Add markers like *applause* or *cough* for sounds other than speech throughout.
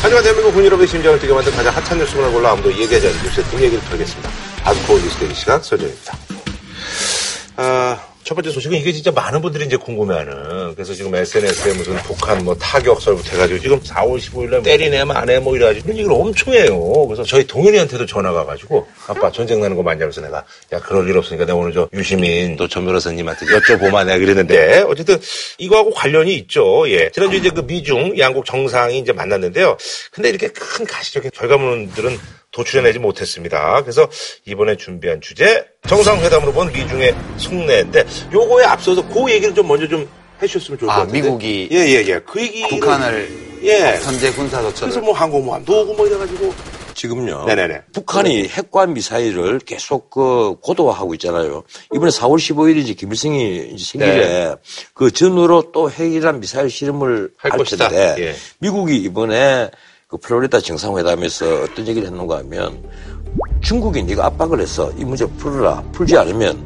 하지만 대한민국 군유럽의 심장을 뛰게 만든 가장 핫한 뉴스문을 골라 아무도 얘기하지 않는 뉴스의 뒷얘기를 털겠습니다. 아드코어 뉴스 대기 시간 서정입니다. 아, 첫 번째 소식은 이게 진짜 많은 분들이 이제 궁금해하는 그래서 지금 SNS에 무슨 북한 뭐 타격설부터 해가지고 지금 4월 15일날 때리네 마네 뭐 이래가지고 얘기를 엄청 해요. 그래서 저희 동현이한테도 전화가 가지고 아빠 전쟁 나는 거 맞냐 그래서 내가 야 그럴 일 없으니까 내가 오늘 저 유시민 또 전 변호사님한테 여쭤보마 내가 그랬는데 어쨌든 이거하고 관련이 있죠. 예. 지난주 이제 그 미중 양국 정상이 이제 만났는데요. 근데 이렇게 큰 가시적인 결과물들은 도출해내지 못했습니다. 그래서 이번에 준비한 주제 정상회담으로 본 미중의 속내인데 요거에 앞서서 그 얘기를 좀 먼저 좀 해주셨으면 좋을 것 아, 같은데. 미국이 예예예 그 얘기 북한을 예 선제 군사 그래서 조처를 뭐 항공모함도 오고 뭐 이래가지고 지금요. 네네네. 북한이 핵과 미사일을 계속 그 고도화하고 있잖아요. 이번에 4월 15일이지 김일성이 이제 생일에 네. 그 전후로 또 핵이란 미사일 실험을 할 할, 것이다. 텐데 예. 미국이 이번에 그 플로리다 정상회담에서 어떤 얘기를 했는가 하면 중국이 네가 압박을 해서 이 문제 풀어라. 풀지 않으면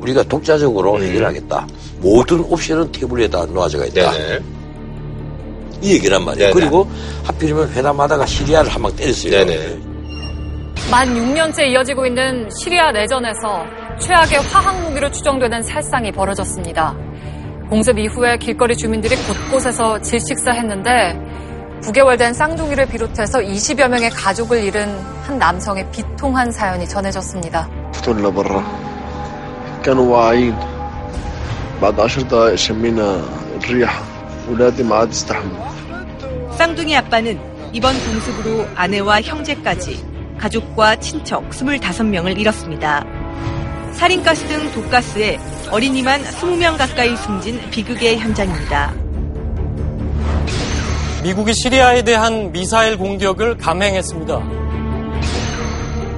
우리가 독자적으로 음. 해결하겠다. 모든 옵션은 테이블 에다 놓아져가 있다. 네네 이 얘기란 말이에요. 네네. 그리고 하필이면 회담하다가 시리아를 한 방 때렸어요. 네네. 만 6년째 이어지고 있는 시리아 내전에서 최악의 화학 무기로 추정되는 살상이 벌어졌습니다. 공습 이후에 길거리 주민들이 곳곳에서 질식사했는데 9개월 된 쌍둥이를 비롯해서 20여 명의 가족을 잃은 한 남성의 비통한 사연이 전해졌습니다. فتونا برا كانوا واعيين بعد عشر دقائق شمينا الريحة ولادي ما عاد يستحملوا 쌍둥이 아빠는 이번 공습으로 아내와 형제까지 가족과 친척 25명을 잃었습니다. 살인가스 등 독가스에 어린이만 20명 가까이 숨진 비극의 현장입니다. 미국이 시리아에 대한 미사일 공격을 감행했습니다.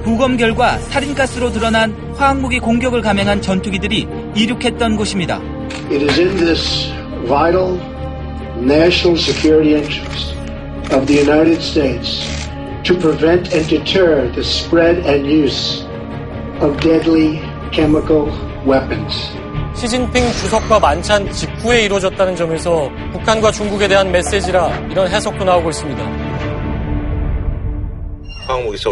부검 결과 살인가스로 드러난 화학무기 공격을 감행한 전투기들이 이륙했던 곳입니다. It is in this vital national security interest of the United States to prevent and deter the spread and use of deadly chemical weapons. 시진핑 주석과 만찬 직후에 이루어졌다는 점에서 북한과 중국에 대한 메시지라 이런 해석도 나오고 있습니다.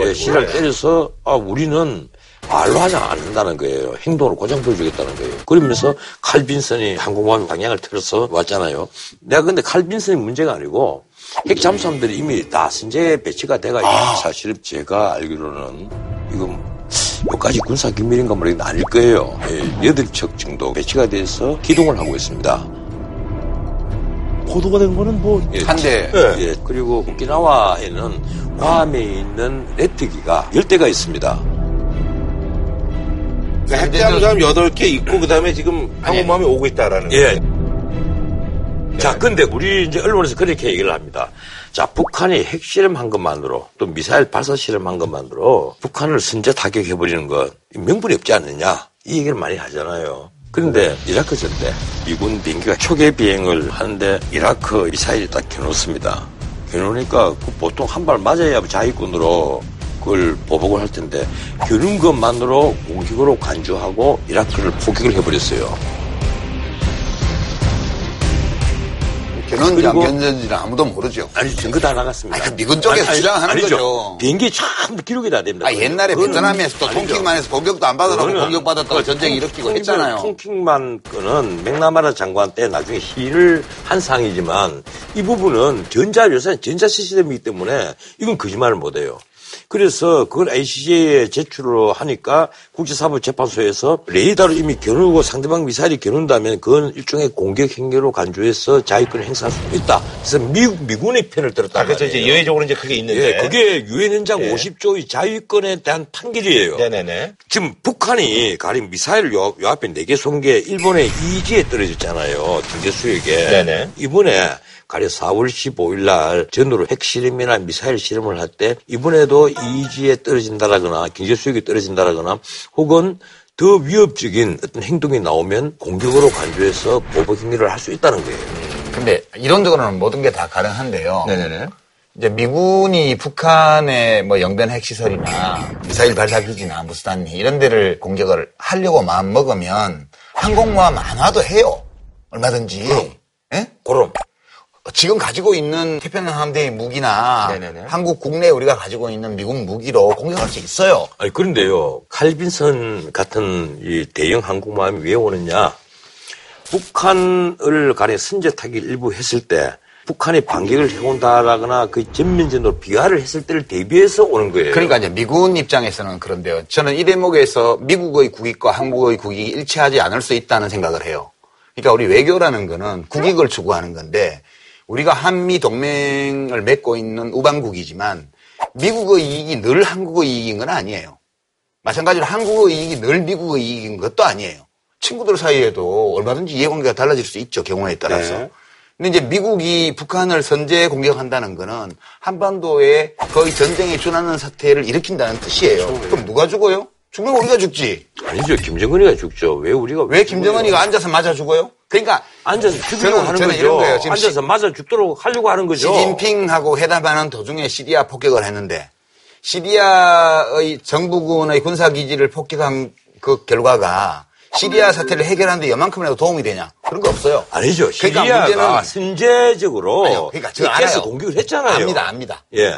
예, 시를 때려서 아 우리는 말로 하지 않는다는 거예요. 행동으로 곧장 보여주겠다는 거예요. 그러면서 칼빈슨이 항공모함 방향을 틀어서 왔잖아요. 내가 근데 칼빈슨이 문제가 아니고 핵 잠수함들이 이미 다 선제 배치가 돼가 있는 사실 제가 알기로는 이건 여기까지 군사 기밀인가 모르겠는데 아닐 거예요. 예, 여덟 척 정도 배치가 돼서 기동을 하고 있습니다. 보도가 된 거는 뭐 예, 한 대. 예, 그리고 오키나와에는 괌에 있는 랩터기가 10대가 있습니다. 그 핵잠수함 8개 있고 그 다음에 지금 항공모함이 오고 있다라는 예. 자, 근데 우리 이제 언론에서 그렇게 얘기를 합니다. 자, 북한이 핵실험한 것만으로 또 미사일 발사 실험한 것만으로 북한을 선제 타격해버리는 것 명분이 없지 않느냐. 이 얘기를 많이 하잖아요. 그런데 이라크 전 때 미군 비행기가 초계 비행을 하는데 이라크 미사일이 딱 겨누습니다. 겨누니까 그 보통 한 발 맞아야 자위권으로 그걸 보복을 할 텐데 겨눈 것만으로 공격으로 간주하고 이라크를 포격을 해버렸어요. 그리고- 견전지는 아무도 모르죠. 아니 증거 다 나갔습니다. 아니, 그 미군 쪽에 주장하는 아니죠. 거죠. 비행기 참 기록이 다 됩니다. 아, 옛날에 베트남에서 또. 통킹만 해서 공격도 안 받으라고 공격받았다고 그 전쟁 통- 일으키고 통킹- 했잖아요. 통킹만 건은 맥나마라 장관 때 나중에 시위를 한 상이지만 이 부분은 전자 요새 전자 시스템이기 때문에 이건 거짓말을 못해요. 그래서 그걸 ICJ에 제출을 하니까 국제사법재판소에서 레이더로 이미 겨누고 상대방 미사일이 겨눈다면 그건 일종의 공격 행위로 간주해서 자위권을 행사할 수 있다. 그래서 미국, 미군의 편을 들었다. 아, 그래서 이제 예외적으로 이제 그게 있는데 예, 그게 유엔 현장 예. 50조의 자위권에 대한 판결이에요. 네네네 지금 북한이 가령 미사일 요, 요 앞에 4개 쏜 게 일본의 이지에 떨어졌잖아요. 경제 수역에. 네네. 이번에 가령 4월 15일 날 전후로 핵실험이나 미사일 실험을 할 때 이번에도 이지에 떨어진다라거나 경제 수역이 떨어진다라거나 혹은 더 위협적인 어떤 행동이 나오면 공격으로 간주해서 보복 행위를 할 수 있다는 거예요. 근데 이론적으로는 모든 게 다 가능한데요. 네네네 이제 미군이 북한의 뭐 영변 핵시설이나 미사일 발사기지나 무수단 이런 데를 공격을 하려고 마음 먹으면 항공모함 안 와도 해요. 얼마든지. 예? 그럼 지금 가지고 있는 태평양 함대의 무기나 네네네. 한국 국내에 우리가 가지고 있는 미국 무기로 공격할 수 있어요. 아니 그런데요 칼빈선 같은 이 대형 항공모함이 왜 오느냐 북한을 가려 선제 타기를 일부 했을 때 북한이 반격을 해온다라거나 그 전면전으로 비하를 했을 때를 대비해서 오는 거예요. 그러니까 이제 미군 입장에서는 그런데요. 저는 이 대목에서 미국의 국익과 한국의 국익이 일치하지 않을 수 있다는 생각을 해요. 그러니까 우리 외교라는 거는 국익을 추구하는 건데 우리가 한미 동맹을 맺고 있는 우방국이지만 미국의 이익이 늘 한국의 이익인 건 아니에요. 마찬가지로 한국의 이익이 늘 미국의 이익인 것도 아니에요. 친구들 사이에도 얼마든지 이해관계가 달라질 수 있죠. 경우에 따라서. 네. 근데 이제 미국이 북한을 선제 공격한다는 거는 한반도에 거의 전쟁에 준하는 사태를 일으킨다는 뜻이에요. 그럼 누가 죽어요? 죽으면 우리가 죽지. 아니죠 김정은이가 죽죠. 왜 우리가 왜 김정은이가 앉아서 맞아 죽어요? 그러니까 앉아서 죽이려고 저는- 하는 저는 거죠. 이런 거예요. 지금 앉아서 맞아 죽도록 하려고 하는 거죠. 시진핑하고 회담하는 도중에 시리아 폭격을 했는데 시리아의 정부군의 군사 기지를 폭격한 그 결과가 시리아 사태를 해결하는데 요만큼이라도 도움이 되냐? 그런 거 없어요. 아니죠. 그러니까 시리아가 문제는- 선제적으로 아니요. 그러니까 해서 알아요. 공격을 했잖아요. 압니다, 압니다. 예.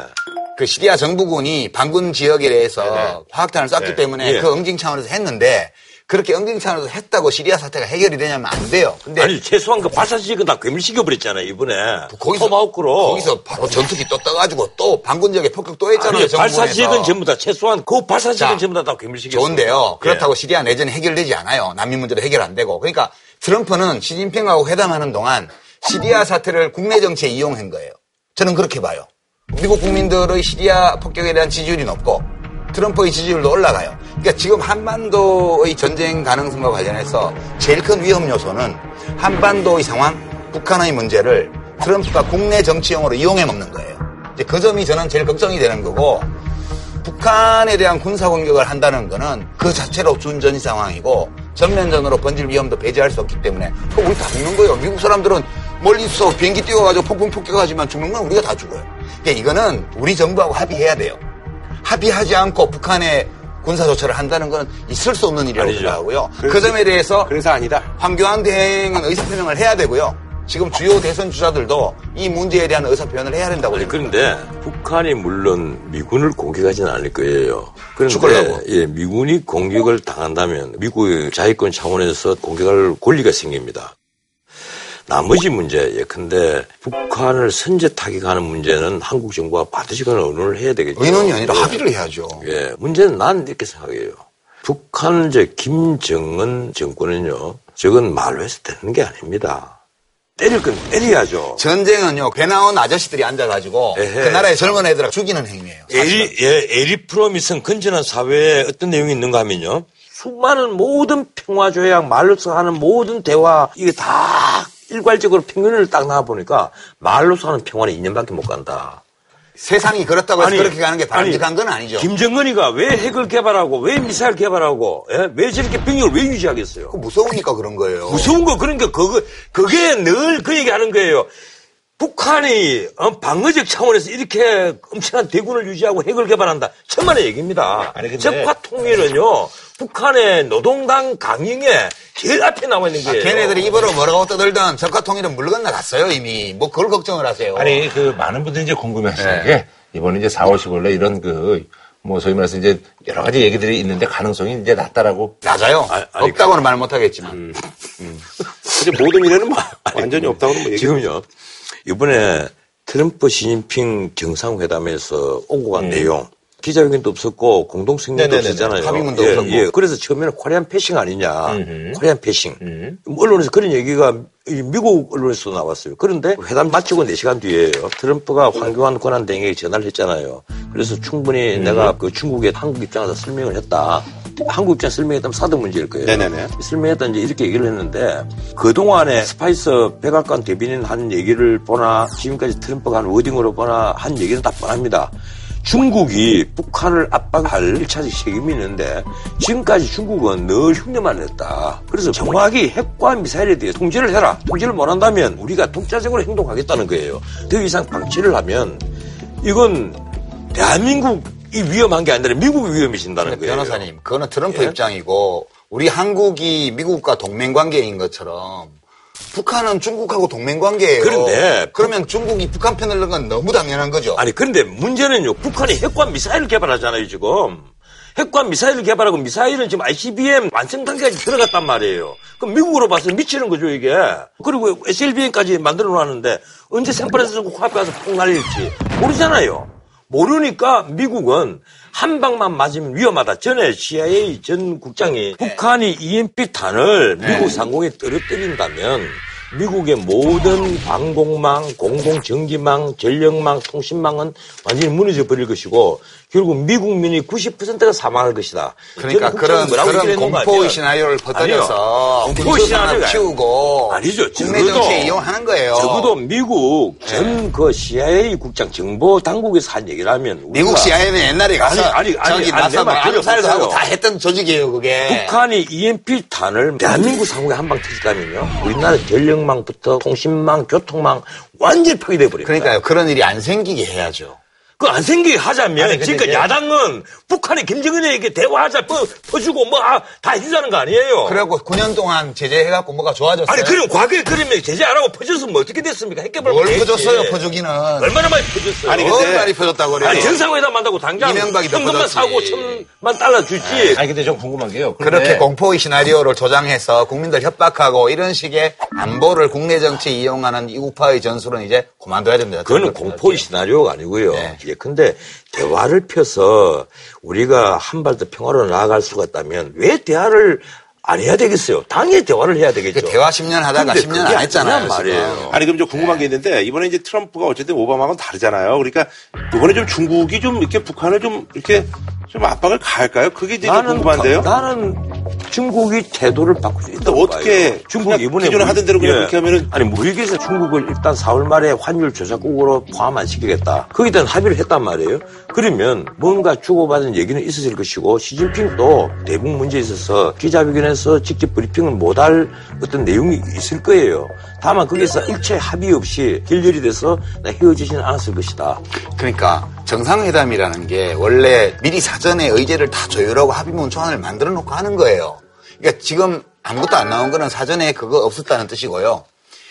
그 시리아 정부군이 반군 지역에 대해서 네네. 화학탄을 쐈기 네. 때문에 예. 그 응징 차원에서 했는데 그렇게 응징 차원에서 했다고 시리아 사태가 해결이 되냐면 안 돼요. 근데 아니 최소한 그 발사지역은 다 괴멸시켜 버렸잖아요 이번에. 거기서 토마호크로. 거기서 바로 전투기 또 떠가지고 또 반군 지역에 폭격 또 했잖아요. 발사지역은 전부 다 최소한 그 발사지역은 자, 전부 다, 다 괴멸시켰어요. 좋은데요. 그렇다고 예. 시리아 내전이 해결되지 않아요. 난민 문제도 해결 안 되고. 그러니까 트럼프는 시진핑하고 회담하는 동안 시리아 사태를 국내 정치에 이용한 거예요. 저는 그렇게 봐요. 미국 국민들의 시리아 폭격에 대한 지지율이 높고 트럼프의 지지율도 올라가요. 그러니까 지금 한반도의 전쟁 가능성과 관련해서 제일 큰 위험 요소는 한반도의 상황, 북한의 문제를 트럼프가 국내 정치용으로 이용해 먹는 거예요. 이제 그 점이 저는 제일 걱정이 되는 거고 북한에 대한 군사 공격을 한다는 거는 그 자체로 준전이 상황이고 전면전으로 번질 위험도 배제할 수 없기 때문에 그 우리 다 죽는 거예요. 미국 사람들은 멀리서 비행기 띄워가지고 폭풍 폭격하지만 죽는 건 우리가 다 죽어요. 그러니까 이거는 우리 정부하고 합의해야 돼요. 합의하지 않고 북한에 군사 조처를 한다는 거는 있을 수 없는 일이라고 아니죠. 생각하고요. 그 점에 대해서 그래서 아니다. 황교안 대행은 의사표명을 해야 되고요. 지금 주요 대선 주자들도 이 문제에 대한 의사표현을 해야 된다고 아니, 생각합니다. 그런데 북한이 물론 미군을 공격하지는 않을 거예요. 그런데 죽으려고. 예, 미군이 공격을 당한다면 미국의 자위권 차원에서 공격할 권리가 생깁니다. 나머지 문제, 예컨대 북한을 선제 타격하는 문제는 한국 정부가 반드시 그런 의논을 해야 되겠죠. 의논이 아니라 예. 합의를 해야죠. 예, 문제는 난 이렇게 생각해요. 북한 이제 김정은 정권은요, 저건 말로 해서 되는 게 아닙니다. 때릴 건 때려야죠. 전쟁은요, 배 나온 아저씨들이 앉아가지고 에헤. 그 나라의 젊은 애들을 죽이는 행위예요. 사실은. 에리, 예, 에리히 프롬의 건전한 사회에 어떤 내용이 있는가 하면요. 수많은 모든 평화조약, 말로서 하는 모든 대화, 이게 다 일괄적으로 평균을 딱 나와보니까 말로서 하는 평화는 2년밖에 못 간다. 세상이 그렇다고 해서 아니, 그렇게 가는 게 바람직한 아니, 건 아니죠. 김정은이가 왜 핵을 개발하고, 왜 미사일 개발하고, 예? 왜 저렇게 병력을 왜 유지하겠어요? 그거 무서우니까 그런 거예요. 무서운 거 그런 게 그거 그게 늘 그 얘기하는 거예요. 북한이 어, 방어적 차원에서 이렇게 엄청난 대군을 유지하고 핵을 개발한다. 천만의 얘기입니다. 아니, 근데- 적화 통일은요. 북한의 노동당 강령에 제일 앞에 나와 있는 아, 거예요. 걔네들이 입으로 뭐라고 떠들던 적화통일은 물 건너갔어요, 이미. 뭐 그걸 걱정을 하세요. 아니, 그 많은 분들이 이제 궁금해 하시는 네. 게 이번에 이제 4월 15일에 이런 그, 뭐 소위 말해서 이제 여러 가지 얘기들이 있는데 가능성이 이제 낮다라고. 낮아요. 아, 아니, 없다고는 말 못하겠지만. 음. 이제 모든 미래는 뭐 완전히 없다고는 뭐 지금요. 이번에 트럼프 시진핑 정상회담에서 오고 간 내용. 기자회견도 없었고 공동성명도. 없었잖아요. 합의문도 예, 없었고. 예. 그래서 처음에는 코리안 패싱 아니냐. 음흠. 코리안 패싱. 음. 언론에서 그런 얘기가 이 미국 언론에서 나왔어요. 그런데 회담 마치고 4시간 뒤에요. 트럼프가 황교안 권한대행에게 전화를 했잖아요. 그래서 충분히 음. 내가 그 중국의 한국 입장에서 설명을 했다. 한국 입장 설명했다면 사드 문제일 거예요. 네네네. 설명했다 이제 이렇게 얘기를 했는데 그동안에 스파이서 백악관 대변인 한 얘기를 보나 지금까지 트럼프가 한 wording으로 보나 한 얘기는 다 뻔합니다. 중국이 북한을 압박할 1차적 책임이 있는데 지금까지 중국은 늘 흉내만 냈다. 그래서 정확히 핵과 미사일에 대해 통제를 해라. 통제를 못한다면 우리가 독자적으로 행동하겠다는 거예요. 더 이상 방치를 하면 이건 대한민국이 위험한 게 아니라 미국이 위험해진다는 거예요. 변호사님, 그거는 트럼프 예? 입장이고, 우리 한국이 미국과 동맹 관계인 것처럼, 북한은 중국하고 동맹 관계예요. 그런데 그러면 중국이 북한 편을 넣은 건 너무 당연한 거죠. 아니 그런데 문제는요. 북한이 핵과 미사일을 개발하잖아요 지금. 핵과 미사일을 개발하고 미사일은 지금 ICBM 완성 단계까지 들어갔단 말이에요. 그럼 미국으로 봐서 미치는 거죠 이게. 그리고 SLBM까지 만들어 놨는데 언제 샌프란시스코 코앞에 가서 폭 날릴지 모르잖아요. 모르니까 미국은 한 방만 맞으면 위험하다. 전에 CIA 전 국장이 북한이 EMP 탄을 미국 상공에 떨어뜨린다면 미국의 모든 방공망, 공공전기망, 전력망, 통신망은 완전히 무너져 버릴 것이고 결국 미국민이 90%가 사망할 것이다. 그러니까 그런 그런 공포의? 시나리오를 퍼뜨려서. 공포의 시나리오가 키우고 아니죠. 국내 정치에 이용하는 거예요. 적어도 미국 전그 CIA 국장 정보 당국에서 한 얘기를 하면 미국 CIA는 옛날에 가서 아니, 아니, 아니, 저기 아니, 나서 암살도. 하고 다 했던 조직이에요 그게. 북한이 EMP 탄을 대한민국 상공에 한 방 터졌다면요. 우리나라 전력망부터 통신망, 교통망 완전히 파괴돼 버려요. 그러니까요 그런 일이 안 생기게 해야죠. 그안 생기게 하자면 아니, 이제- 야당은 북한이 김정은에게 대화하자 퍼, 퍼주고 뭐 다 해주자는 거 아니에요. 그래갖고 9년 동안 제재해갖고 뭐가 좋아졌어요? 아니 그럼 과거에 그러면 제재 안 하고 퍼줬으면 뭐 어떻게 됐습니까? 핵개발 뭘 퍼줬어요 퍼주기는. 얼마나 많이 퍼줬어요. 아니, 뭘 근데- 많이 퍼줬다고 그래요. 아니 정상회담 한다고 당장 현금만. 사고 천만 달러 주지. 아니 근데 좀 궁금한 게요. 그렇게 공포의 시나리오를 조장해서 국민들 협박하고 이런 식의 안보를 국내 정치에 이용하는 이우파의 전술은 이제 그만둬야 됩니다. 그거는 공포의. 시나리오가 아니고요. 네. 예, 근데 대화를 펴서 우리가 한 발 더 평화로 나아갈 수가 있다면 왜 대화를 안 해야 되겠어요? 당연히 대화를 해야 되겠죠. 그 대화 10년 하다가 근데 10년 그게 안 했잖아요. 말이에요. 아니 그럼 좀 궁금한 게 있는데 이번에 이제 트럼프가 어쨌든 오바마하고는 다르잖아요. 그러니까 이번에 좀 중국이 좀 이렇게 북한을 좀 이렇게 좀 압박을 가할까요? 그게 이제 좀 궁금한데요. 가- 나는 중국이 태도를 바꿀 수 있다고 어떻게 봐요. 중국 그냥 이번에 기존에 물- 하던 대로 그냥 그렇게 하면은- 아니 무역에서 중국을 일단 4월 말에 환율 조작국으로 포함 안 시키겠다. 거기에 대한 합의를 했단 말이에요. 그러면 뭔가 주고받은 얘기는 있었을 것이고 시진핑도 대북 문제에 있어서 기자회견에 서 직접 브리핑을 못할 어떤 내용이 있을 거예요. 다만 거기서 일체 합의 없이 결렬이 돼서 헤어지지는 않았을 것이다. 그러니까 정상회담이라는 게 원래 미리 사전에 의제를 다 조율하고 합의문 초안을 만들어 놓고 하는 거예요. 그러니까 지금 아무것도 안 나온 거는 사전에 그거 없었다는 뜻이고요.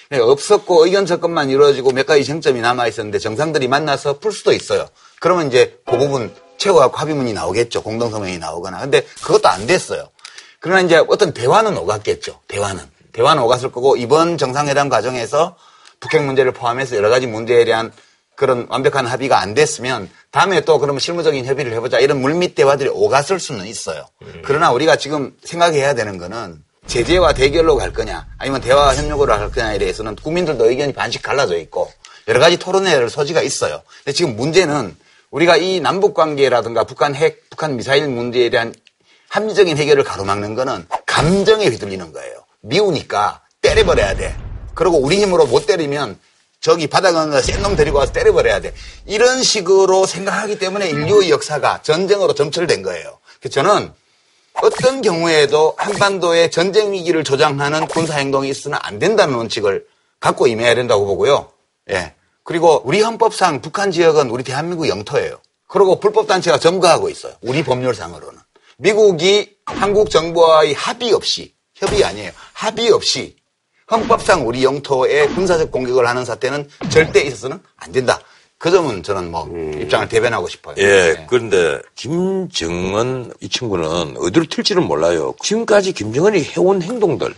그러니까 없었고 의견 접근만 이루어지고 몇 가지 쟁점이 남아 있었는데 정상들이 만나서 풀 수도 있어요. 그러면 이제 그 부분 채워갖고 합의문이 나오겠죠. 공동성명이 나오거나. 근데 그것도 안 됐어요. 그러나 이제 어떤 대화는 오갔겠죠. 대화는. 대화는 오갔을 거고 이번 정상회담 과정에서 북핵 문제를 포함해서 여러 가지 문제에 대한 그런 완벽한 합의가 안 됐으면 다음에 또 그러면 실무적인 협의를 해보자 이런 물밑 대화들이 오갔을 수는 있어요. 그러나 우리가 지금 생각해야 되는 거는 제재와 대결로 갈 거냐 아니면 대화와 협력으로 갈 거냐에 대해서는 국민들도 의견이 반씩 갈라져 있고 여러 가지 토론회를 소지가 있어요. 근데 지금 문제는 우리가 이 남북 관계라든가 북한 핵, 북한 미사일 문제에 대한 합리적인 해결을 가로막는 거는 감정에 휘둘리는 거예요. 미우니까 때려버려야 돼. 그리고 우리 힘으로 못 때리면 저기 바다건너 센놈 데리고 와서 때려버려야 돼. 이런 식으로 생각하기 때문에 인류의 역사가 전쟁으로 점철된 거예요. 저는 어떤 경우에도 한반도의 전쟁 위기를 조장하는 군사 행동이 있어서는 안 된다는 원칙을 갖고 임해야 된다고 보고요. 예. 그리고 우리 헌법상 북한 지역은 우리 대한민국 영토예요. 그리고 불법 단체가 점거하고 있어요. 우리 법률상으로는. 미국이 한국 정부와의 합의 없이, 협의 아니에요. 합의 없이 헌법상 우리 영토에 군사적 공격을 하는 사태는 절대 있어서는 안 된다. 그 점은 저는 뭐 입장을 대변하고 싶어요. 예, 네. 그런데 김정은 이 친구는 어디로 튈지는 몰라요. 지금까지 김정은이 해온 행동들,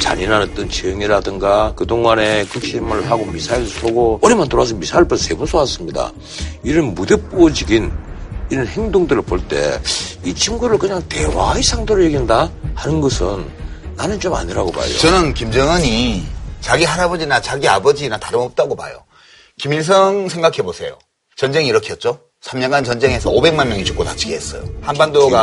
잔인한 어떤 지형이라든가 그동안에 극심을 하고 미사일 쏘고 올해만 들어와서 미사일 벌써 세번 쏘았습니다. 이런 무대부어지긴 이런 행동들을 볼 때 이 친구를 그냥 대화의 상대로 여긴다 하는 것은 나는 좀 아니라고 봐요. 저는 김정은이 자기 할아버지나 자기 아버지나 다름없다고 봐요. 김일성 생각해 보세요. 전쟁이 일으켰죠. 3년간 전쟁에서 500만 명이 죽고 다치게 했어요. 한반도가.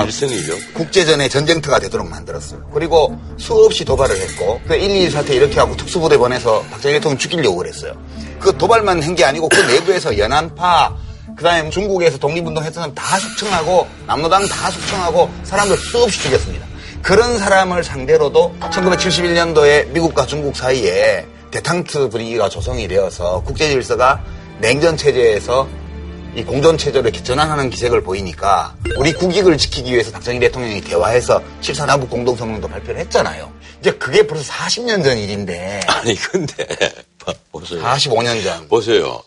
국제전의 전쟁터가 되도록 만들었어요. 그리고 수없이 도발을 했고 그 1.2 사태 이렇게 하고 특수부대 보내서 박정희 대통령 죽이려고 그랬어요. 그 도발만 한 게 아니고 그 내부에서 연안파 그다음에 중국에서 독립운동 했던 사람 다 숙청하고 남로당 다 숙청하고 사람들 수없이 죽였습니다. 그런 사람을 상대로도 1971년도에 미국과 중국 사이에 대탕트 분위기가 조성이 되어서 국제 질서가 냉전 체제에서 이 공존 체제로 이렇게 전환하는 기색을 보이니까 우리 국익을 지키기 위해서 박정희 대통령이 대화해서 14남북 공동 성명도 발표를 했잖아요. 이제 그게 벌써 40년 전 일인데 아니 근데 보세요. 45년 전. 보세요.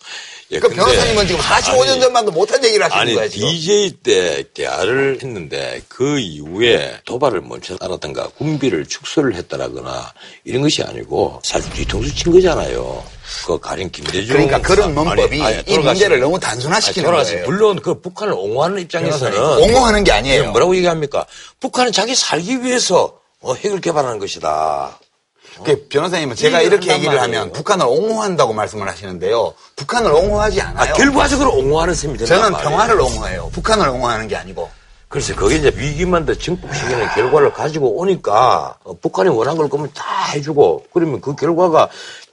예, 그 근데- 변호사님은 지금 45년 아니, 전만도 못한 얘기를 하시는 아니 거예요, 지금. DJ 때 대화를 했는데 그 이후에 도발을 멈춰 알았던가 군비를 축소를 했다라거나 이런 것이 아니고 사실 뒤통수 친 거잖아요. 그 가령 김대중 그러니까 그런 사- 문법이 아니, 아니, 이 문제를 너무 단순화시키는 아니, 거예요. 물론 그 북한을 옹호하는 입장에서는 옹호하는 게 아니에요. 예, 뭐라고 얘기합니까? 북한은 자기 살기 위해서 어, 핵을 개발하는 것이다. 그 변호사님은 제가 이렇게 얘기를 말이에요. 하면 북한을 옹호한다고 말씀을 하시는데요. 북한을 옹호하지 않아요. 아, 결과적으로 옹호하는 셈이 된단 저는 말이에요. 평화를 옹호해요. 북한을 옹호하는 게 아니고. 글쎄, 그게 이제 위기만 더 증폭시키는 결과를 가지고 오니까 어, 북한이 원한 걸 거면 다 해주고 그러면 그 결과가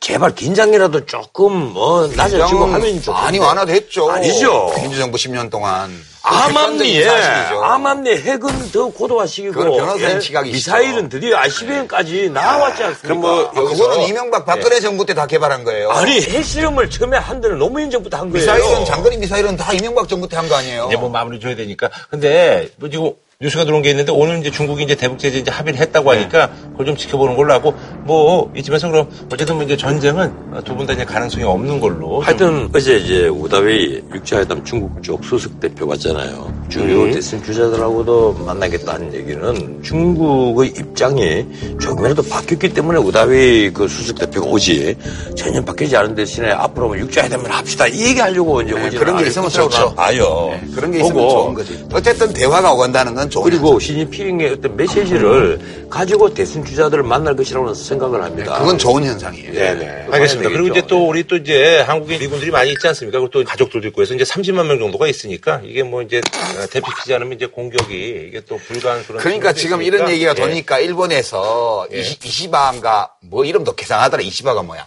제발 긴장이라도 조금 어, 낮아지고 하면 좋겠는데. 많이 완화됐죠. 아니죠. 민주정부 10년 동안. 암암리에 객관적인 사실이죠. 암암리 핵은 더 고도화시키고 그건 변호사님 예. 미사일은 드디어 ICBM까지 나왔지 않습니까? 그럼 뭐 아, 그거는 이명박 박근혜 정부 때 다 개발한 거예요. 아니 핵실험을 처음에 한 데는 노무현 정부터 한 거예요. 미사일은 장거리 미사일은 다 이명박 정부 때 한 거 아니에요. 이제 뭐 마무리 줘야 되니까. 근데 뭐 지금 뉴스가 들어온 게 있는데 오늘 이제 중국이 이제 대북 제재 이제 합의를 했다고 하니까 그걸 좀 지켜보는 걸로 하고 뭐 이쯤에서 그럼 어쨌든 뭐 이제 전쟁은 두 분 다 이제 가능성이 없는 걸로. 좀 하여튼 어제 이제 우다웨이 육자회담 중국 쪽 수석 대표 갔잖아요. 주요 대선 주자들하고도 만나겠다는 얘기는 중국의 입장이 조금이라도 바뀌었기 때문에 우다웨이 그 수석 대표가 오지 전혀 바뀌지 않은 대신에 앞으로 뭐 육자회담을 합시다 이 얘기하려고 이제 네, 오지 그런 게 있으면 좋죠. 아요. 네, 그런 게 있으면 좋은 거지. 어쨌든 대화가 오간다는 건 좋은 그리고 시진핑의 어떤 메시지를 가지고 대선 주자들을 만날 것이라고 생각을 합니다. 그건 좋은 현상이에요. 네 네. 알겠습니다. 그리고 이제 또 우리 또 이제 한국에 미군들이 많이 있지 않습니까? 그리고 또 가족들도 있고 해서 이제 30만 명 정도가 있으니까 이게 뭐 이제 어, 대피키지 않으면 이제 공격이 이게 또 불가한 그런. 그러니까 지금 있으니까. 이런 얘기가 예. 도니까 일본에서 예. 이시- 이시바인가 뭐 이름도 계상하더라 이시바가 뭐야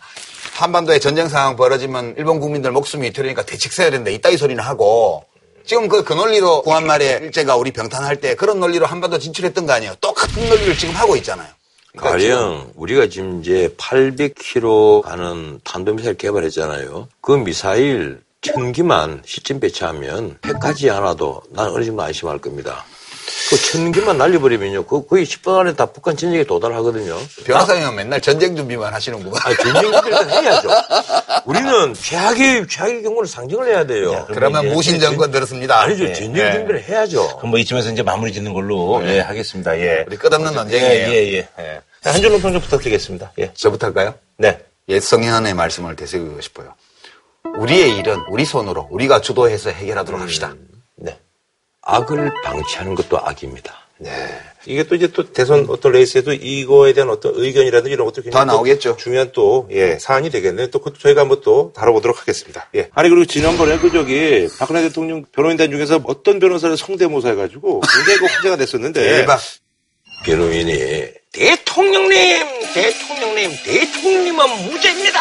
한반도에 전쟁 상황 벌어지면 일본 국민들 목숨이 위태로니까 대책 세야 된다 이따위 소리는 하고 지금 그, 그 논리로 구한말에 일제가 우리 병탄할 때 그런 논리로 한반도 진출했던 거 아니에요 똑같은 논리를 지금 하고 있잖아요 그러니까 지금 가령 우리가 지금 이제 800km 가는 탄도미사일 개발했잖아요. 그 미사일 천기만 시점 배치하면 핵하지 않아도 난 어느 정도 안심할 겁니다. 그 천기만 날려버리면요. 그 거의 10분 안에 다 북한 전역에 도달하거든요. 변호사님은 맨날 전쟁 준비만 하시는구만 아, 전쟁 준비를 해야죠. 우리는 최악의, 최악의 경우를 상정을 해야 돼요. 그러면 이제 무신 정권 들었습니다 아니죠. 예, 전쟁 예. 준비를 해야죠. 그럼 뭐 이쯤에서 이제 마무리 짓는 걸로 예, 하겠습니다. 예. 우리 끝없는 예, 논쟁이에요 예, 예. 예. 자, 한줄 논평 좀 부탁드리겠습니다. 예. 저부터 할까요? 네. 옛 성현의 말씀을 되새기고 싶어요 우리의 일은 우리 손으로 우리가 주도해서 해결하도록 합시다 네. 악을 방치하는 것도 악입니다. 네. 이게 또 이제 또 대선 어떤 레이스에도 이거에 대한 어떤 의견이라든지 이런 것도 굉장히 다 나오겠죠. 또 중요한 또, 예, 사안이 되겠네요. 또 그것도 저희가 한번 또 다뤄보도록 하겠습니다. 예. 아니, 그리고 지난번에 그 저기 박근혜 대통령 변호인단 중에서 어떤 변호사를 성대모사 해가지고 굉장히 그 화제가 됐었는데. 대박 변호인이 대통령님, 대통령님, 대통령님은 무죄입니다.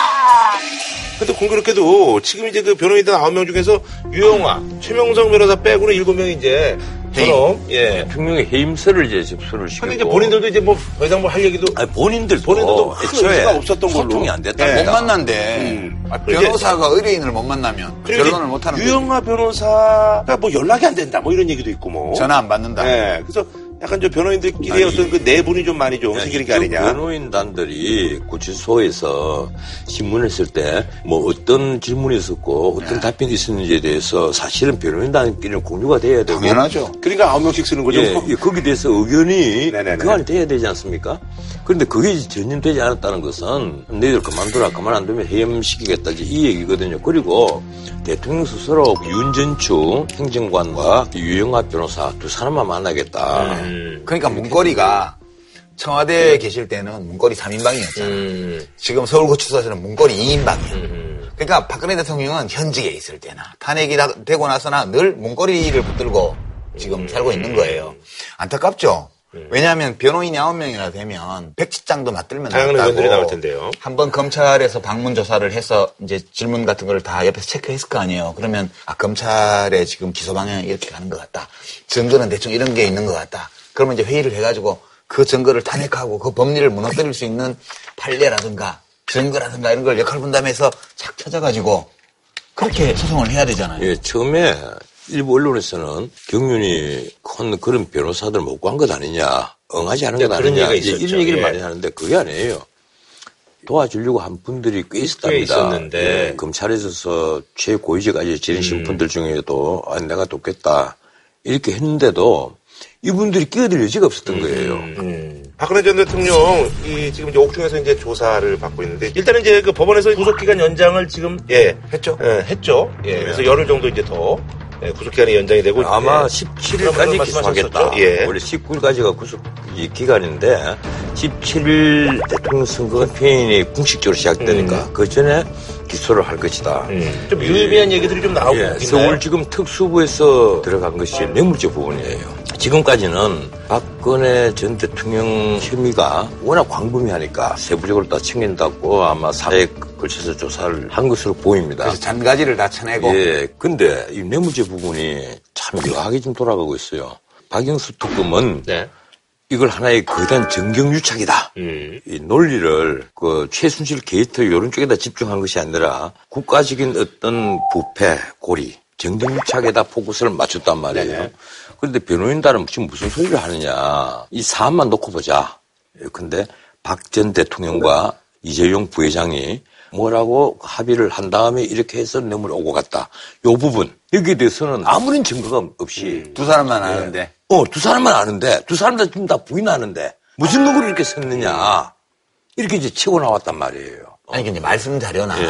근데 공교롭게도 지금 이제 그 변호인단 아홉 명 중에서 유영아, 최명성 변호사 빼고는 일곱 명이 이제 저놈, 예. 대통령의 해임서를 이제 접수를 시키고. 근데 이제 본인들도 이제 뭐더 이상 뭐할 얘기도 아니, 본인들도, 본인들도 큰 애초에 의지가 없었던 걸로. 소통이 안 예. 못 됐답니다. 만난대 아, 변호사가 의뢰인을 못 만나면 결론을 못 하는 유영아 변호사가 뭐 연락이 안 된다 뭐 이런 얘기도 있고 뭐. 전화 안 받는다 네. 그래서 약간 저 변호인들끼리 어떤 그 내분이 좀 많이 좀 생기는 게 아니냐. 변호인단들이 구치소에서 신문했을 때뭐 어떤 질문이 있었고 어떤 답변이 있었는지에 대해서 사실은 변호인단끼리는 공유가 돼야 되고 당연하죠 그러니까 아홉 명씩 쓰는 거죠. 예, 예, 거기에 대해서 의견이. 교환이 돼야 되지 않습니까? 그런데 그게 전혀 되지 않았다는 것은 너희들 그만둬라 그만 안 두면 해임시키겠다 이 얘기거든요. 그리고 대통령 스스로 윤전추 행정관과 유영아 변호사 두 사람만 만나겠다. 그러니까 문거리가 청와대에 계실 때는 문거리 3인방이었잖아. 음. 지금 서울구치소에서는 문거리 2인방이에요. 그러니까 박근혜 대통령은 현직에 있을 때나 탄핵이 다- 되고 나서나 늘 문거리를 붙들고 지금 살고 있는 거예요. 안타깝죠? 왜냐하면 변호인이 9명이나 되면 백지장도 맞들면 다양한. 의견들이 나올 텐데요. 한번 검찰에서 방문 조사를 해서 이제 질문 같은 걸 다 옆에서 체크했을 거 아니에요. 그러면 아 검찰의 지금 기소 방향이 이렇게 가는 것 같다. 증거는 대충 이런 게 있는 것 같다. 그러면 이제 회의를 해가지고 그 증거를 탄핵하고 그 법리를 무너뜨릴 수 있는 판례라든가 증거라든가 이런 걸 역할 분담해서 착 찾아가지고 그렇게 소송을 해야 되잖아요. 예, 처음에 일부 언론에서는 경륜이 큰 그런 변호사들 못 구한 것 아니냐, 응하지 않은 것 네, 그런 아니냐, 예. 이런 얘기를 예. 많이 하는데 그게 아니에요. 도와주려고 한 분들이 꽤 있었답니다. 있었는데. 예, 검찰에서 최고위직까지 지낸 신분들 중에도 아, 내가 돕겠다 이렇게 했는데도 이분들이 끼어들 여지가 없었던 거예요. 음. 박근혜 전 대통령 이 지금 이제 옥중에서 이제 조사를 받고 있는데 일단은 이제 그 법원에서 구속 기간 연장을 지금 예 했죠? 예, 했죠. 예, 그래서 열흘 정도 이제 더 예, 구속 기간이 연장이 되고 아마 예. 17일까지 그런 기소하겠다. 예. 원래 19일까지가 구속 이 기간인데 17일 대통령 선거 캠페인이 공식적으로 시작되니까 그 전에 기소를 할 것이다. 음, 좀 유의미한 얘기들이 좀 나오고 예? 서울 지금 특수부에서 들어간 것이 뇌물죄 부분이에요. 지금까지는 박근혜 전 대통령 혐의가 워낙 광범위하니까 세부적으로 다 챙긴다고 아마 사 회에 걸쳐서 조사를 한 것으로 보입니다. 그래서 잔가지를 다 쳐내고 예, 근데 이 뇌물죄 부분이 참 묘하게 좀 돌아가고 있어요. 박영수 특검은 네. 이걸 하나의 거대한 정경유착이다. 음. 이 논리를 그 최순실 게이트 이런 쪽에다 집중한 것이 아니라 국가적인 어떤 부패, 고리, 정경유착에다 포커스를 맞췄단 말이에요. 그런데 변호인단은 지금 무슨 소리를 하느냐. 이 사안만 놓고 보자. 예, 근데 박 전 대통령과 이재용 부회장이 뭐라고 합의를 한 다음에 이렇게 해서 뇌물 오고 갔다. 요 부분. 여기에 대해서는 아무런 증거가 없이 두 사람만 아는데 어, 두 사람만 아는데, 두 사람 다 지금 다 부인하는데, 무슨 근거로 이렇게 썼느냐. 이렇게 이제 치고 나왔단 말이에요. 아니 근데 말씀 자료나 예.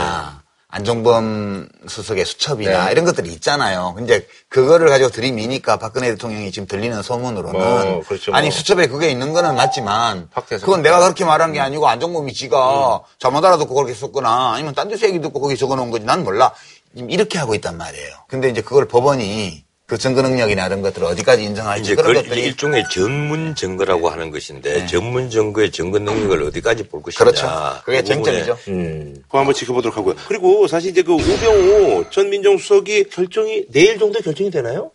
안종범 수석의 수첩이나 네. 이런 것들이 있잖아요. 근데 그거를 가지고 들이미니까 박근혜 대통령이 지금 들리는 소문으로는 뭐, 그렇죠, 아니 뭐. 수첩에 그게 있는 거는 맞지만 그건 내가 그렇게 말한 게 아니고 안종범이 지가 잘못 알아듣고 그렇게 썼거나 아니면 딴 데서 얘기 듣고 거기 적어놓은 거지 난 몰라. 지금 이렇게 하고 있단 말이에요. 근데 이제 그걸 법원이 그 증거 능력이나 이런 것들을 어디까지 인정할지 이제 그런 그 것들이 일종의 전문 증거라고 하는 것인데, 전문 증거의 증거 능력을 어디까지 볼 것이냐. 그렇죠. 그게 그 쟁점이죠. 음. 그거 한번 지켜보도록 하고요. 그리고 사실 이제 그 우병우 전 민정수석이 결정이 내일 정도 결정이 되나요?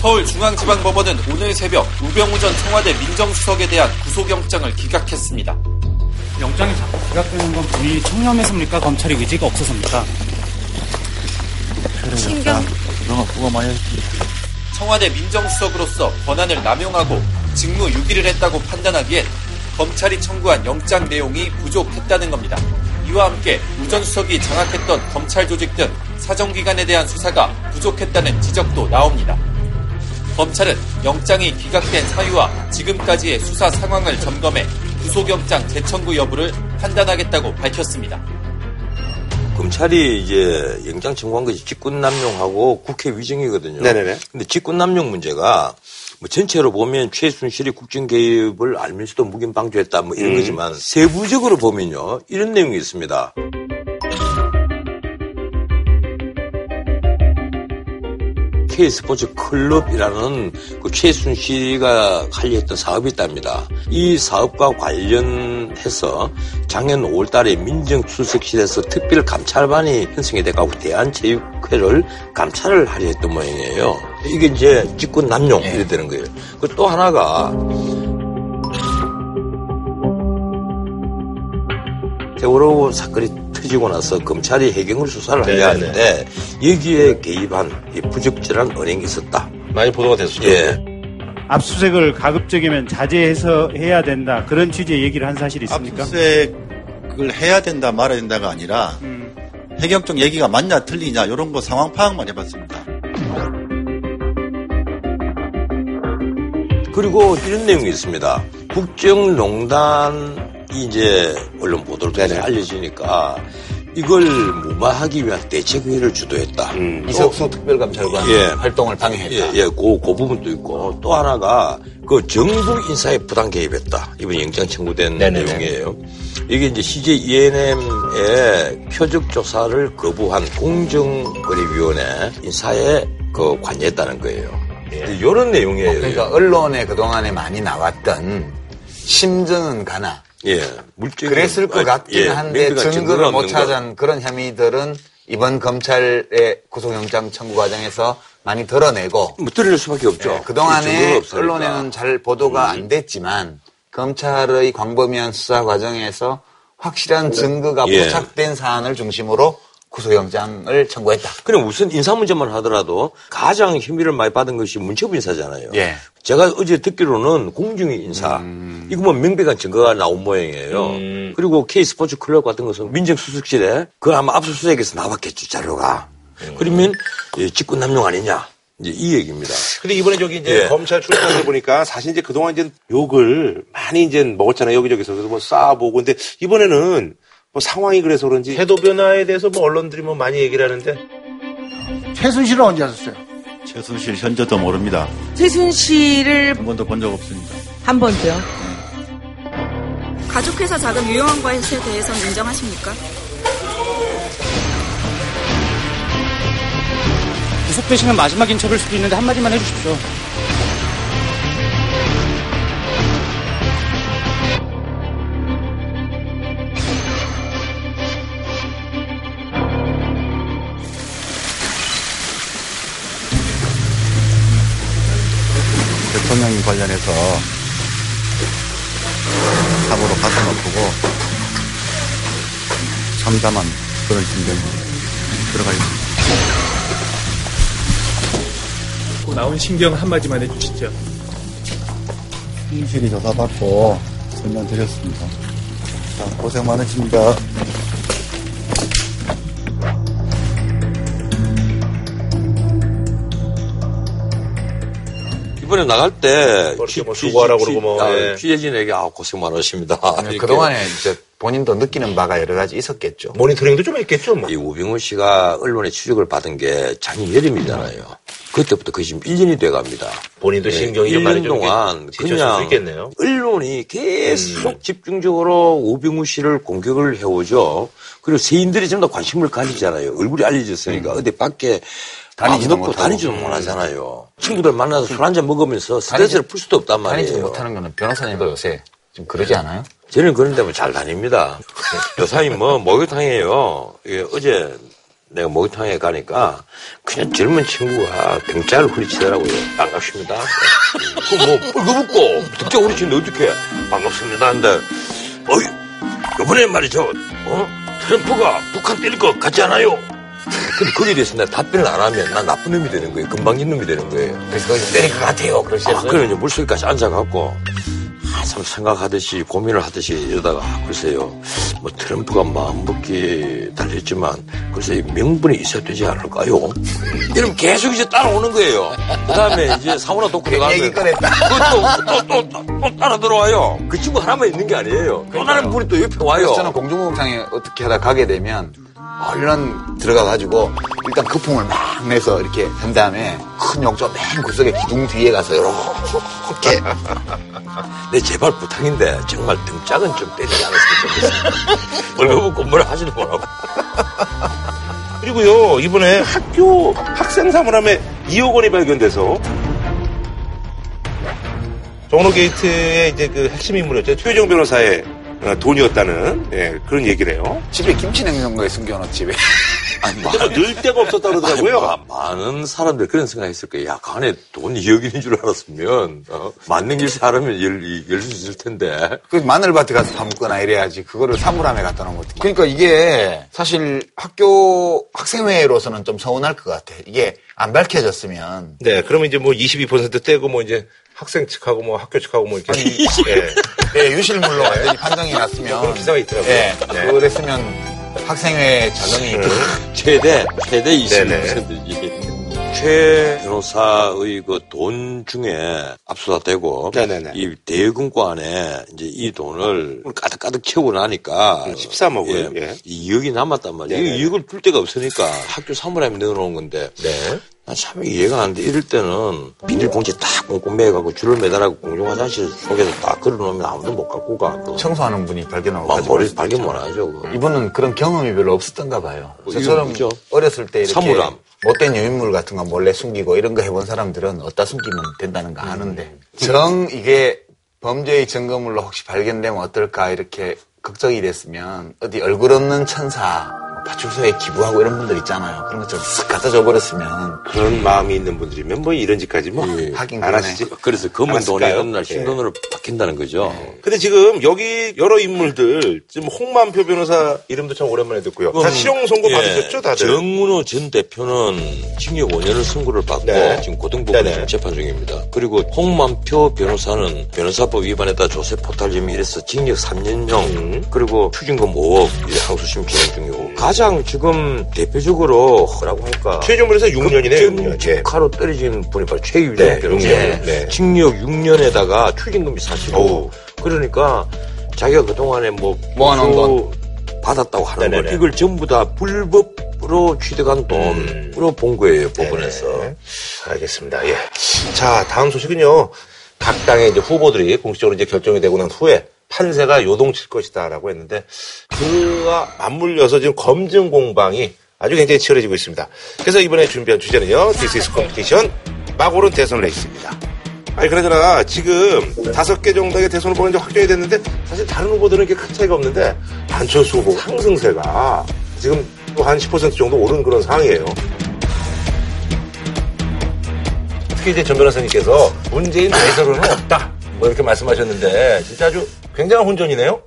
서울중앙지방법원은 오늘 새벽 우병우 전 청와대 민정수석에 대한 구속영장을 기각했습니다. 영장이 자꾸 기각되는 건 본인이 청렴해서입니까? 검찰이 의지가 없어서입니까? 신경 청와대 민정수석으로서 권한을 남용하고 직무 유기를 했다고 판단하기엔 검찰이 청구한 영장 내용이 부족했다는 겁니다. 이와 함께 우전 수석이 장악했던 검찰 조직 등 사정기관에 대한 수사가 부족했다는 지적도 나옵니다. 검찰은 영장이 기각된 사유와 지금까지의 수사 상황을 점검해 구속영장 재청구 여부를 판단하겠다고 밝혔습니다. 검찰이 이제 영장 청구한 것이 직권 남용하고 국회 위증이거든요. 네네네. 근데 직권 남용 문제가 뭐 전체로 보면 최순실이 국정 개입을 알면서도 묵인 방조했다 뭐 이런 거지만 세부적으로 보면요 이런 내용이 있습니다. K스포츠 클럽이라는 그 최순실이가 관리했던 사업이 있답니다. 이 사업과 관련해서 작년 5월 달에 민정수석실에서 특별 감찰반이 편성이 돼가고 대한체육회를 감찰을 하려 했던 모양이에요. 이게 이제 직권 남용 이래 되는 거예요. 그 또 하나가 세월호 사건이 터지고 나서 검찰이 해경을 수사를 하려 네네네. 하는데 여기에 개입한 이 부적절한 언행이 있었다. 많이 보도가 됐었죠. 예. 압수색을 가급적이면 자제해서 해야 된다. 그런 취지의 얘기를 한 사실이 있습니까? 압수수색을 해야 된다 말아야 된다가 아니라 음. 해경적 얘기가 맞냐 틀리냐 이런 거 상황 파악만 해봤습니다. 그리고 이런 내용이 있습니다. 국정농단 이 이제 언론 보도로 통해서 알려지니까 이걸 무마하기 위한 대책회의를 주도했다. 음. 이석수 특별감찰관 예. 활동을 방해했다. 예, 예, 그, 그 부분도 있고 또 하나가 그 정부 인사에 부당 개입했다. 이번 영장 청구된 네네네. 내용이에요. 이게 이제 CJ ENM의 표적 조사를 거부한 공정거래위원회 인사에 그 관여했다는 거예요. 이런 내용이에요. 그러니까 언론에 그동안에 많이 나왔던 심증은 가나 예, 물질 그랬을 것 같긴 한데 증거를 못 찾은 그런 혐의들은 이번 검찰의 구속영장 청구 과정에서 많이 드러내고 뭐 드러낼 수밖에 없죠. 예, 그동안에. 언론에는 잘 보도가 안 됐지만 검찰의 광범위한 수사 과정에서 확실한 증거가 예. 포착된 사안을 중심으로 구속영장을 청구했다. 그럼 우선 인사 문제만 하더라도 가장 혐의를 많이 받은 것이 문체부 인사잖아요. 예. 제가 어제 듣기로는 공중위 인사. 이거 뭐 명백한 증거가 나온 모양이에요. 그리고 K스포츠 클럽 같은 것은 민정수석실에 그 아마 압수수색에서 나왔겠죠, 자료가. 그러면 예, 직권 남용 아니냐. 이제 이 얘기입니다. 근데 이번에 저기 이제 예. 검찰 출석해 보니까 사실 이제 그동안 이제 욕을 많이 이제 먹었잖아요. 여기저기서. 그래서 뭐 쌓아보고. 근데 이번에는 뭐 상황이 그래서 그런지 태도 변화에 대해서 뭐 언론들이 뭐 많이 얘기를 하는데 최순실은 언제 하셨어요? 최순실 현저도 모릅니다. 최순실을 한 번도 본 적 없습니다. 한 번도요. 가족회사 자금 유용한 것에 대해서는 인정하십니까? 구속되시면 마지막 인터뷰일 수도 있는데 한마디만 해주십시오. 대통령 관련해서 사고로 아프고 참담한 그런 심정이 들어가 있습니다. 그 나온 신경 한마디만 해주시죠. 충실히 조사받고 설명드렸습니다. 자, 고생 많으십니다. 이번에 나갈 때 그렇게 뭐 수고하라고 그러고 뭐, 아, 예. 취재진에게 아, 고생 많으십니다. 이렇게. 그동안에 이제 본인도 느끼는 바가 여러 가지 있었겠죠. 모니터링도 좀 했겠죠. 뭐. 이 우병우 씨가 언론에 추적을 받은 게 작년 여름이잖아요. 그때부터 거의 지금 1년이 돼 갑니다. 본인도 신경이 좀 많이 1년 좀 동안 그냥 있겠네요. 음. 언론이 계속 집중적으로 우병우 씨를 공격을 해오죠. 그리고 세인들이 전부 다 관심을 가지잖아요. 얼굴이 알려졌으니까 어디 밖에 음. 다니지도 못하고. 다니지도 못하잖아요. 친구들 만나서 술 한잔 먹으면서 스트레스를 풀 수도 없단 다니지 말이에요. 못하는 거는 변호사님도 요새 좀 그러지 않아요? 저는 그런 데면 잘 다닙니다. 요사이 뭐 목욕탕이에요. 이게 어제 내가 목욕탕에 가니까 그냥 젊은 친구가 경찰을 후리치더라고요. 반갑습니다. 그뭐 뻘거붙고 우리 친구 어떻게 반갑습니다 하는데 어이 이번에 말이죠. 어? 트럼프가 북한 때릴 것 같지 않아요? 근데 거기에 대해서 내가 답변을 안 하면 난 나쁜 놈이 되는 거예요. 금방진 놈이 되는 거예요. 그래서 거기서 때릴 것 같아요. 그러셨어요? 아, 그래, 이제 물속까지 앉아갖고, 한참 생각하듯이, 고민을 하듯이 이러다가, 글쎄요, 뭐, 트럼프가 마음먹기 달렸지만, 글쎄, 명분이 있어야 되지 않을까요? 이러면 계속 이제 따라오는 거예요. 그 다음에 이제 사우나 도구 들어가면. 얘기 꺼냈다. 또, 또, 또, 또, 또 따라 들어와요. 그 친구 하나만 있는 게 아니에요. 또 다른 분이 또 옆에 와요. 저는 공중목욕탕에 어떻게 하다 가게 되면 얼른 들어가가지고 일단 거품을 막 내서 이렇게 한 다음에 큰 욕조 맨 구석에 기둥 뒤에 가서 이렇게 내 제발 부탁인데 정말 등짝은 좀 때리지 않았으면 좋겠어. 벌거벗고 뭐라 하지도 말라고. 그리고요 이번에 학교 학생 사물함에 2억 원이 발견돼서 종로 게이트의 이제 그 핵심 인물이었죠 최정 변호사의 어, 돈이었다는 예, 그런 얘기래요. 집에 김치 냉장고에 숨겨놓지 왜? *laughs* 아니, 그때가 늘 데가 없었다 그러더라고요. 아니, 마- 많은 사람들 그런 생각했을 거예요. 야, 그 안에 돈 2억 있는 줄 알았으면, 어? 맞는 길 사람은 열수 있을 텐데. 그 마늘밭에 가서 파묻거나 이래야지 그거를 사물함에 갖다 놓은 거지. 그러니까 이게 사실 학교 학생회로서는 좀 서운할 것 같아. 이게 안 밝혀졌으면 네, 그러면 이제 뭐 22% 떼고 뭐 이제 학생 측하고 뭐 학교 측하고 뭐 이렇게 예. 네, 유실 물로 완전히 판정이 났으면 그런 기사가 있더라고요. 예, 네. 그랬으면 학생회 자금이 최대, 최대 네네. 20%지. 최 변호사의 그 돈 중에 압수수색되고 네네네. 이 대금고 안에 이제 이 돈을 가득가득 채우고 나니까 13억을, 예. 이 2억이 남았단 말이에요. 네네. 이 2억을 풀 데가 없으니까 학교 사물함에 넣어놓은 건데 네. 난참 이해가 안 돼. 이럴 때는 비닐봉지 딱 꽁꽁 매가지고 줄을 매달아고 공중 화장실 속에서 딱 걸어놓으면 아무도 못 갖고 가. 그 청소하는 분이 발견하고 막 머리 발견. 못 하죠. 그거. 이분은 그런 경험이 별로 없었던가 봐요. 뭐 저처럼? 어렸을 때 이렇게 사물함. 못된 유인물 같은 거 몰래 숨기고 이런 거 해본 사람들은 어디다 숨기면 된다는 거 아는데 정 이게 범죄의 증거물로 혹시 발견되면 어떨까 이렇게 걱정이 됐으면 어디 얼굴 없는 천사 파출소에 기부하고 이런 분들 있잖아요. 그런 거좀쓱 갖다 줘버렸으면 그런 마음이 있는 분들이면 뭐 이런 짓까지 뭐 하긴 안. 하시지. 그래서 검은 돈이 알았을까요? 어느 날 예. 흰돈으로 바뀐다는 거죠. 근데 지금 여기 여러 인물들 지금 홍만표 변호사 이름도 참 오랜만에 듣고요. 다 실형 선고 예, 받으셨죠, 다들? 정문호 전 대표는 징역 5년을 선고를 받고 네. 지금 고등법원 네네. 지금 재판 중입니다. 그리고 홍만표 변호사는 변호사법 위반에다 조세 포탈점이 이래서 징역 3년형 음. 그리고 추징금 5억 이제 항소심 진행 중이고 가장 지금 대표적으로 뭐라고 할까 최종문에서 6년이네요. 6년. 예. 축하로 떨어진 분이 바로 최유정 네, 변호사. 6년. 네. 징역 6년에다가 추징금이 45억. 그러니까 자기가 그동안에 뭐 모아놓은 돈 받았다고 하는 네네네. 걸 이걸 전부 다 불법으로 취득한 돈으로 본 거예요 법원에서. 네. 알겠습니다. 예. 자, 다음 소식은요. 각 당의 이제 후보들이 공식적으로 이제 결정이 되고 난 후에 판세가 요동칠 것이다라고 했는데 그와 맞물려서 지금 검증 공방이 아주 굉장히 치열해지고 있습니다. 그래서 이번에 준비한 주제는요. This is competition. 막오른 대선 레이스입니다. 아니, 그러잖아. 지금 다섯 개 정도의 대선 후보가 이제 확정이 됐는데 사실 다른 후보들은 이렇게 큰 차이가 없는데 안철수 후보 상승세가 지금 또한10% 정도 오른 그런 상황이에요. 특히 이제 전 변호사님께서 문재인 대세론은 없다. 뭐 이렇게 말씀하셨는데 진짜 아주 굉장한 혼전이네요.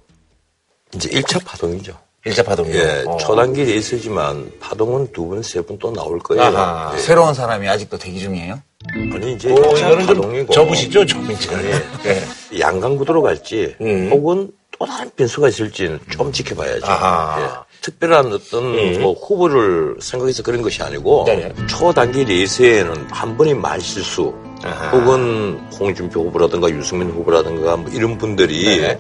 이제 1차 파동이죠. 1차 파동이요. 예, 어. 초단기 레이스지만 파동은 두 번, 세 번 또 나올 거예요. 아하. 예. 새로운 사람이 아직도 대기 중이에요? 아니 이제 어, 1차 이거는 좀 파동이고 접으시죠, 좀 이제. 아니, 예. 양강구도로 갈지 음. 혹은 또 다른 변수가 있을지는 좀 지켜봐야죠. 아하. 예. 특별한 어떤 음. 뭐 후보를 생각해서 그런 것이 아니고 네네. 초단기 레이스에는 한 번의 말실수 아하. 혹은 홍준표 후보라든가 유승민 후보라든가 뭐 이런 분들이 네네.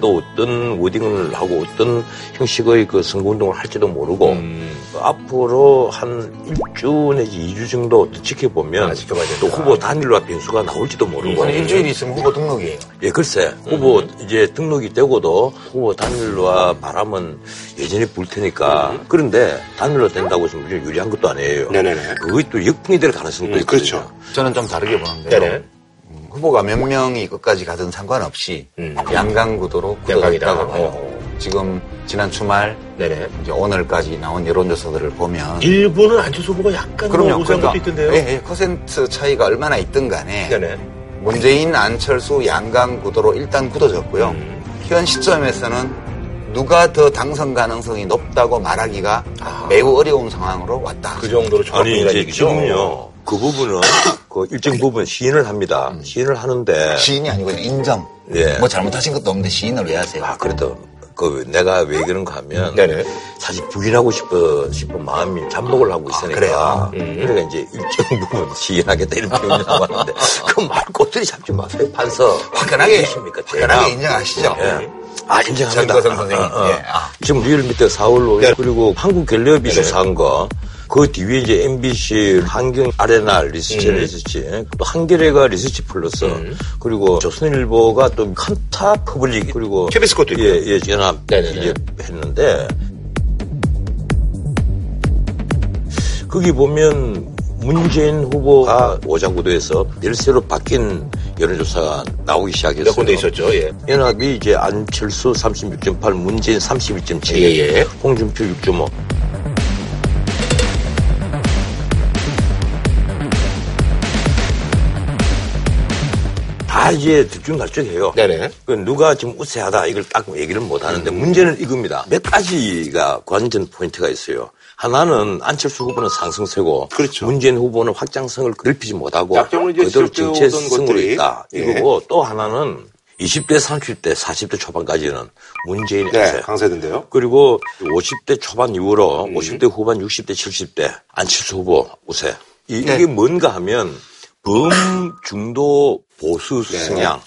또 어떤 워딩을 하고 어떤 형식의 그 선거운동을 할지도 모르고 음. 그 앞으로 한 1주 내지 2주 정도 또 지켜보면 아. 또 후보 단일화 변수가 나올지도 모르고 일주일 있으면 후보 등록이에요. 예, 글쎄, 후보 이제 등록이 되고도 후보 단일화 바람은 여전히 불 테니까. 그런데 단일화 된다고 해서 무슨 유리한 것도 아니에요. 네네네. 그게 또 역풍이 될 가능성도 음, 있거든요. 그렇죠. 저는 좀 다르게 보는데요. 네네. 음, 후보가 몇 명이 끝까지 가든 상관없이 음. 양강 구도로 양강이다. 굳어졌다고 봐요. 어. 지금 지난 주말 네네. 이제 오늘까지 나온 여론조사들을 보면 일부는 안철수 후보가 약간 뭐 그럼요. 우세한 것도 있던데요. 예, 예, 퍼센트 차이가 얼마나 있든 간에 네네. 문재인, 안철수, 양강 구도로 일단 굳어졌고요. 음. 현 시점에서는 누가 더 당선 가능성이 높다고 말하기가 아. 매우 어려운 상황으로 왔다. 그 정도로 이제 얘기죠. 지금요. 그 부분은 그 일정 부분 시인을 합니다. 시인을 하는데. 시인이 아니고 인정. 예. 뭐 잘못하신 것도 없는데 시인을 왜 하세요? 아, 그래도 그 내가 왜 그런가 하면 네네. 사실 부인하고 싶어 싶은 마음이 잠복을 하고 있으니까 그래요? 음. 그러니까 이제 일정 부분 시인하겠다 이런 표현이 나왔는데 그 말 꼬투리 잡지 마세요 판서 화끈하게, 무엇입니까, 화끈하게. 인정하시죠? 예. 아 인정합니다 선생님. 아, 아, 아. 예, 아. 지금 리얼 밑에 4월 5일 네. 그리고 한국갤럽이 네네. 수사한 거. 그 뒤에 이제 MBC 환경 아레나 리서치 음. 리서치 또 한겨레가 리서치 플러스 음. 그리고 조선일보가 또 칸타 퍼블릭 그리고 KBS 것도 있고요. 예, 예, 연합 네네네. 이제 했는데 거기 보면 문재인 후보가 오자구도에서 열세로 바뀐 여론조사가 나오기 시작했어요. 몇 군데 있었죠. 예. 연합이 이제 안철수 36.8, 문재인 32.7, 예, 예. 홍준표 6.5. 이제 들쭉날쭉해요. 네네. 그 누가 지금 우세하다 이걸 딱 얘기를 못 하는데 음. 문제는 이겁니다. 몇 가지가 관전 포인트가 있어요. 하나는 안철수 후보는 상승세고 그렇죠. 문재인 후보는 확장성을 넓히지 못하고 그대로 정체성으로. 있다. 예. 이거고 또 하나는 20대, 30대, 40대 초반까지는 문재인의 네, 우세. 강세던데요. 그리고 50대 초반 이후로 음. 50대 후반, 60대, 70대 안철수 후보 우세. 이, 네. 게 뭔가 하면 범중도 보수 네. 성향.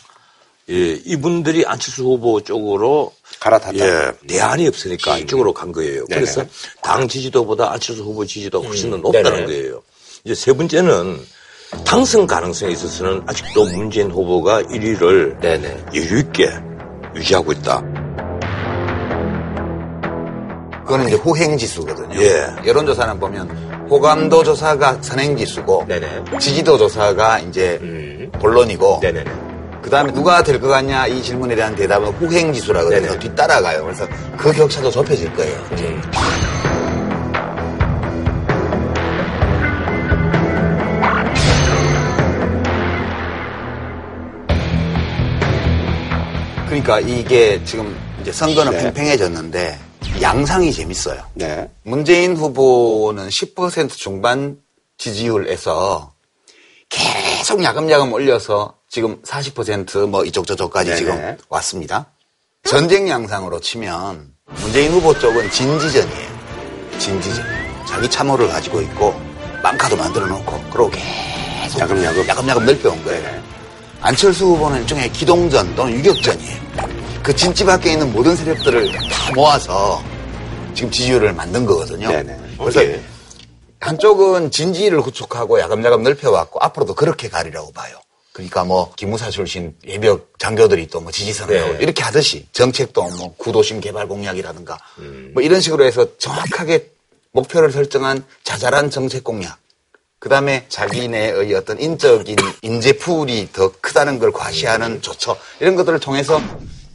예, 이분들이 안철수 후보 쪽으로 갈아탔다. 예, 대안이 없으니까 이쪽으로 간 거예요. 네네. 그래서 당 지지도보다 안철수 후보 지지도가 훨씬 더 높다는 네네. 거예요. 이제 세 번째는 당선 가능성에 있어서는 아직도 문재인 후보가 1위를 네네. 여유 있게 유지하고 있다. 그거는 이제 호행지수거든요. 예. 여론조사는 보면 호감도 조사가 선행지수고 네네. 지지도 조사가 이제 음. 본론이고 네네. 그다음에 누가 될 것 같냐 이 질문에 대한 대답은 호행지수라거든요. 네네. 뒤따라가요. 그래서 그 격차도 좁혀질 거예요. 음. 예. 그러니까 이게 지금 이제 선거는 네. 팽팽해졌는데 양상이 재밌어요. 네. 문재인 후보는 10% 중반 지지율에서 계속 야금야금 올려서 지금 40%뭐 이쪽 저쪽까지 네네. 지금 왔습니다. 전쟁 양상으로 치면 문재인 후보 쪽은 진지전이에요. 진지전. 자기 참호를 가지고 있고 빵카도 만들어 놓고 그러고 계속 야금야금. 야금야금 넓혀온 거예요. 안철수 후보는 일종의 기동전 또는 유격전이에요. 그 진지 밖에 있는 모든 세력들을 다 모아서 지금 지지율을 만든 거거든요. 네네. 그래서 오케이. 한쪽은 진지를 구축하고 야금야금 넓혀왔고 앞으로도 그렇게 가리라고 봐요. 그러니까 뭐 기무사 출신 예벽 장교들이 또 뭐 지지선을 네. 이렇게 하듯이 정책도 뭐 구도심 개발 공약이라든가 음. 뭐 이런 식으로 해서 정확하게 목표를 설정한 자잘한 정책 공약. 그 다음에 자기네의 어떤 인적인 인재풀이 더 크다는 걸 과시하는 조처. 이런 것들을 통해서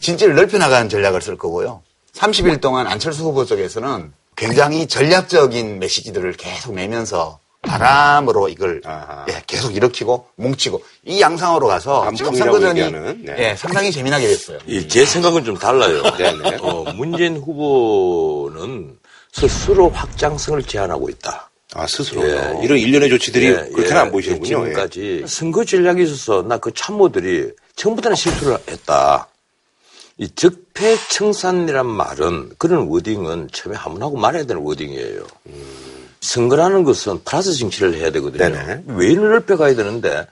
진지를 넓혀나가는 전략을 쓸 거고요. 30일 동안 안철수 후보 쪽에서는 굉장히 전략적인 메시지들을 계속 내면서 바람으로 이걸 예, 계속 일으키고 뭉치고 이 양상으로 가서 지금 선거전이 네. 예, 상당히 재미나게 됐어요. 이제 생각은 좀 달라요. 네네. *laughs* 어, 문재인 후보는 스스로 확장성을 제한하고 있다. 아, 스스로요? 이런 일련의 조치들이 그렇게는 안 보이시는군요. 예. 지금까지 선거 전략에 있어서 나 그 참모들이 전부 다 실수를 했다. 이 적폐청산이란 말은 그런 워딩은 처음에 한문하고 말해야 되는 워딩이에요. 선거라는 것은 플러스 정치를 해야 되거든요. 네네. 외인을 넓혀가야 되는데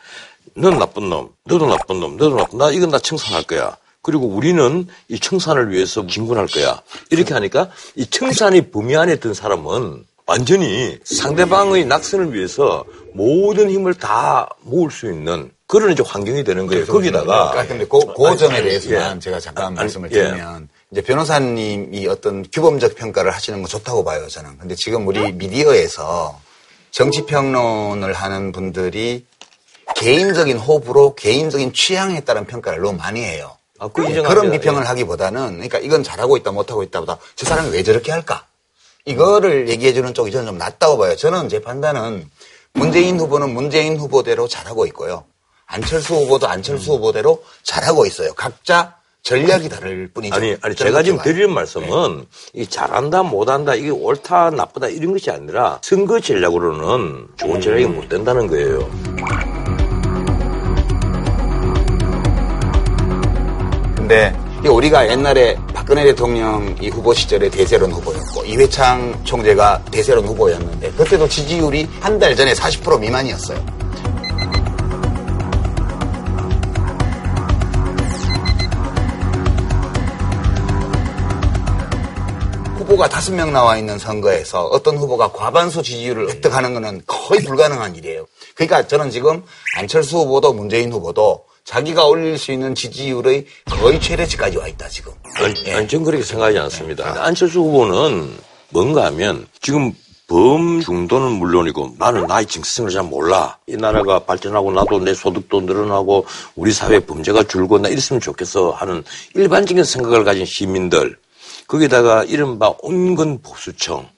넌 나쁜 놈, 너도 나쁜 놈, 너도 나쁜 나 이건 다 청산할 거야. 그리고 우리는 이 청산을 위해서 진군할 거야. 이렇게 하니까 이 청산의 범위 안에 든 사람은 완전히 상대방의 낙선을 위해서 모든 힘을 다 모을 수 있는 그런 이제 환경이 되는 거예요. 거기다가 그러니까 근데 그, 그 점에 대해서만 예. 제가 잠깐 아니, 말씀을 예. 드리면 이제 변호사님이 어떤 규범적 평가를 하시는 건 좋다고 봐요 저는. 근데 지금 우리 미디어에서 정치 평론을 하는 분들이 개인적인 호불호, 개인적인 취향에 따른 평가를 너무 많이 해요. 아, 그 인정합니다. 그런 비평을 하기보다는 그러니까 이건 잘하고 있다 못하고 있다보다 저 사람이 왜 저렇게 할까? 이거를 얘기해주는 쪽이 저는 좀 낫다고 봐요. 저는 제 판단은 문재인 후보는 문재인 후보대로 잘하고 있고요. 안철수 후보도 음. 안철수 후보대로 잘하고 있어요. 각자 전략이 다를 뿐이죠. 아니, 아니, 제가 지금. 드리는 말씀은, 이 잘한다, 못한다, 이게 옳다, 나쁘다, 이런 것이 아니라, 선거 전략으로는 좋은 전략이 못 된다는 거예요. 근데 이 우리가 옛날에 박근혜 대통령이 후보 시절에 대세론 후보였고 이회창 총재가 대세론 후보였는데 그때도 지지율이 한 달 전에 40% 미만이었어요. 후보가 다섯 명 나와 있는 선거에서 어떤 후보가 과반수 지지율을 획득하는 것은 거의 불가능한 일이에요. 그러니까 저는 지금 안철수 후보도 문재인 후보도 자기가 올릴 수 있는 지지율의 거의 최대치까지 와 있다 지금. 아니, 아니, 전 그렇게 생각하지 않습니다. 안철수 후보는 뭔가 하면 지금 범 중도는 물론이고 나는 나의 정체성을 잘 몰라. 이 나라가 발전하고 나도 내 소득도 늘어나고 우리 사회 범죄가 줄고 나 이랬으면 좋겠어 하는 일반적인 생각을 가진 시민들 거기다가 이른바 온건 보수청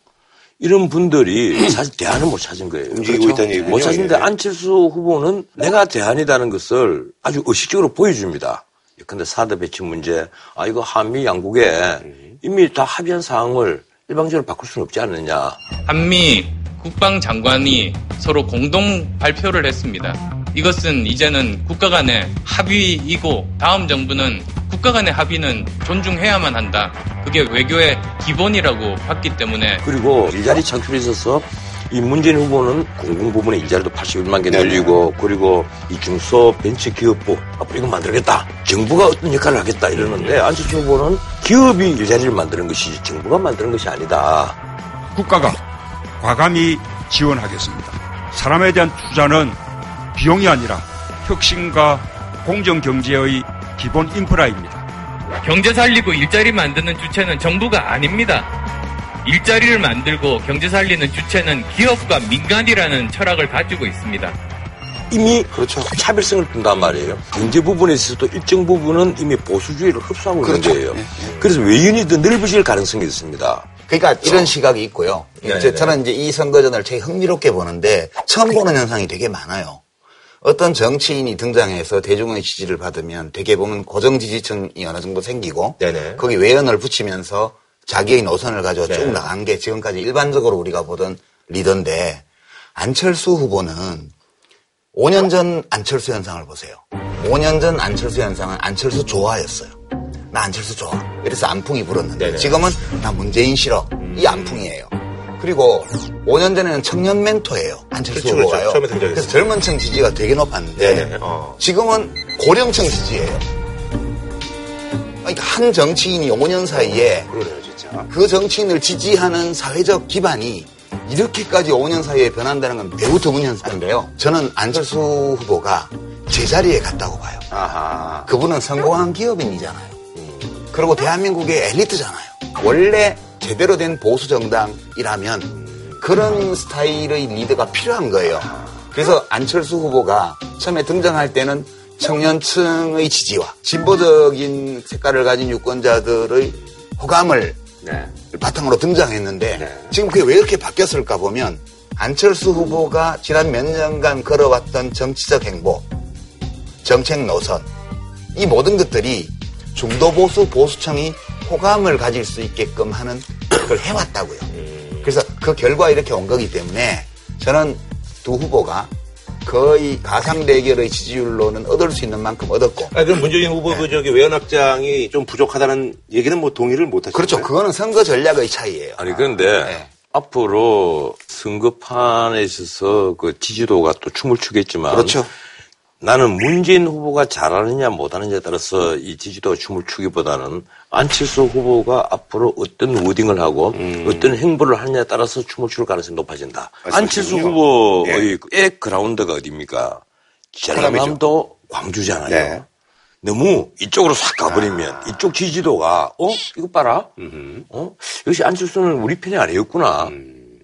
이런 분들이 *clears throat* 사실 대안을 못 찾은 거예요. 그렇죠? 움직이고 있다는 얘기군요. 못 찾은데 예. 안철수 후보는 내가 대안이라는 것을 아주 의식적으로 보여줍니다. 근데 사드 배치 문제, 아, 이거 한미 양국에 이미 다 합의한 사항을 일방적으로 바꿀 수는 없지 않느냐. 한미 국방장관이 서로 공동 발표를 했습니다. 이것은 이제는 국가 간의 합의이고 다음 정부는 국가 간의 합의는 존중해야만 한다. 그게 외교의 기본이라고 봤기 때문에 그리고 일자리 창출에 있어서 이 문재인 후보는 공공 부문의 일자리도 81만 개 늘리고 그리고 이 중소 벤처 기업부 앞으로 이거 만들겠다. 정부가 어떤 역할을 하겠다 이러는데 안철수 후보는 기업이 일자리를 만드는 것이지 정부가 만드는 것이 아니다. 국가가 과감히 지원하겠습니다. 사람에 대한 투자는 비용이 아니라 혁신과 공정 경제의 기본 인프라입니다. 경제 살리고 일자리 만드는 주체는 정부가 아닙니다. 일자리를 만들고 경제 살리는 주체는 기업과 민간이라는 철학을 가지고 있습니다. 이미 그렇죠. 차별성을 둔단 말이에요. 경제 부분에 있어서도 일정 부분은 이미 보수주의를 흡수하고 그렇죠. 있는 거예요. 그래서 외연이 더 넓어질 가능성이 있습니다. 그러니까 이런 시각이 있고요. 네, 이제 네. 저는 이제 이 선거전을 되게 흥미롭게 보는데 처음 보는 현상이 되게 많아요. 어떤 정치인이 등장해서 대중의 지지를 받으면 되게 보면 고정 지지층이 어느 정도 생기고 네네. 거기 외연을 붙이면서 자기의 노선을 가지고 네. 쭉 나간 게 지금까지 일반적으로 우리가 보던 리더인데 안철수 후보는 5년 전 안철수 현상을 보세요. 5년 전 안철수 현상은 안철수 좋아였어요. 나 안철수 좋아. 이래서 안풍이 불었는데 네네. 지금은 나 문재인 싫어. 이 안풍이에요. 그리고 5년 전에는 청년 멘토예요. 안철수 그렇죠, 그렇죠. 후보가요. 처음에 등장했어요. 그래서 젊은 층 지지가 되게 높았는데 네네. 어. 지금은 고령층 지지예요. 그러니까 한 정치인이 5년 사이에 그러네요, 진짜. 그 정치인을 지지하는 사회적 기반이 이렇게까지 5년 사이에 변한다는 건 매우 드문 현상인데요. 저는 안철수 후보가 제자리에 갔다고 봐요. 아하. 그분은 성공한 기업인이잖아요. 그리고 대한민국의 엘리트잖아요. 원래 제대로 된 보수 정당이라면 그런 스타일의 리더가 필요한 거예요. 그래서 안철수 후보가 처음에 등장할 때는 청년층의 지지와 진보적인 색깔을 가진 유권자들의 호감을 네. 바탕으로 등장했는데 지금 그게 왜 이렇게 바뀌었을까 보면 안철수 후보가 지난 몇 년간 걸어왔던 정치적 행보, 정책 노선 이 모든 것들이 중도 보수 보수층이 호감을 가질 수 있게끔 하는 걸 해왔다고요. 그래서 그 결과 이렇게 온 거기 때문에 저는 두 후보가 거의 가상 대결의 지지율로는 얻을 수 있는 만큼 얻었고 아, 그럼 문재인 후보 그 저기 외연 확장이 좀 부족하다는 얘기는 뭐 동의를 못 하시죠? 그렇죠. 그거는 선거 전략의 차이예요. 아니 그런데 앞으로 선거판에 있어서 그 지지도가 또 춤을 추겠지만 그렇죠. 나는 문재인 후보가 잘하느냐 못하느냐에 따라서 이 지지도가 춤을 추기보다는 안철수 후보가 앞으로 어떤 워딩을 하고 어떤 행보를 하느냐에 따라서 춤을 출 가능성이 높아진다. 안철수. 후보의 의 그라운드가 어디입니까? 전라남도 광주잖아요. 네. 너무 이쪽으로 싹 가버리면 이쪽 지지도가 어? 이거 봐라. 어? 역시 안철수는 우리 편이 아니었구나.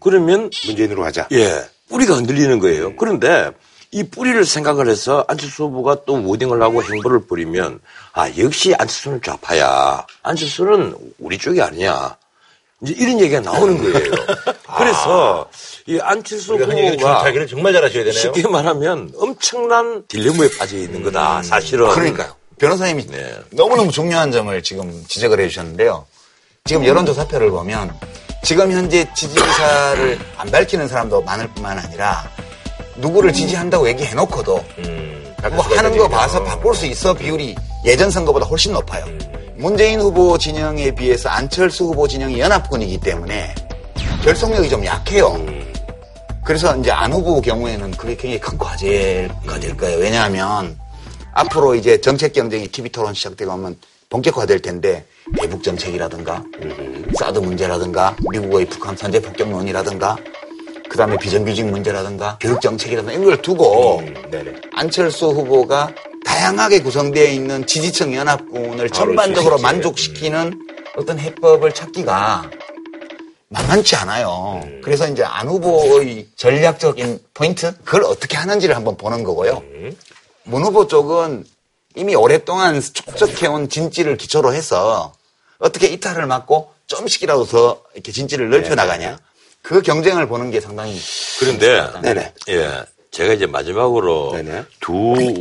그러면 문재인으로 가자. 예. 뿌리가 흔들리는 거예요. 그런데 이 뿌리를 생각을 해서 안철수 후보가 또 워딩을 하고 행보를 벌이면 아 역시 안철수는 좌파야 안철수는 우리 쪽이 아니야 이제 이런 얘기가 나오는 거예요 *laughs* 그래서 이 안철수 후보가 자기를 정말 잘하셔야 되네요. 쉽게 말하면 엄청난 딜레마에 빠져 있는 거다 사실은 그러니까요. 변호사님이 네. 너무너무 중요한 점을 지금 지적을 해주셨는데요. 지금 여론조사표를 보면 지금 현재 지지 의사를 안 밝히는 사람도 많을 뿐만 아니라 누구를 지지한다고 얘기해놓고도 뭐 하는 거 봐서 바꿀 수 있어 비율이 예전 선거보다 훨씬 높아요. 문재인 후보 진영에 비해서 안철수 후보 진영이 연합군이기 때문에 결속력이 좀 약해요. 그래서 이제 안 후보 경우에는 그게 굉장히 큰 과제가 될 거예요. 왜냐하면 앞으로 이제 정책 경쟁이 TV 토론 시작되고 하면 본격화될 텐데 대북 정책이라든가 사드 문제라든가 미국의 북한 산재 폭격론이라든가 그 다음에 비정규직 문제라든가 교육 정책이라든가 이런 걸 두고 안철수 후보가 다양하게 구성되어 있는 지지층 연합군을 전반적으로 만족시키는 어떤 해법을 찾기가 만만치 않아요. 그래서 이제 안 후보의 전략적인 포인트 그걸 어떻게 하는지를 한번 보는 거고요. 문 후보 쪽은 이미 오랫동안 축적해온 진지를 기초로 해서 어떻게 이탈을 막고 좀씩이라도 더 이렇게 진지를 넓혀 나가냐. 그 경쟁을 보는 게 상당히 그런데 네네. 예 제가 이제 마지막으로 두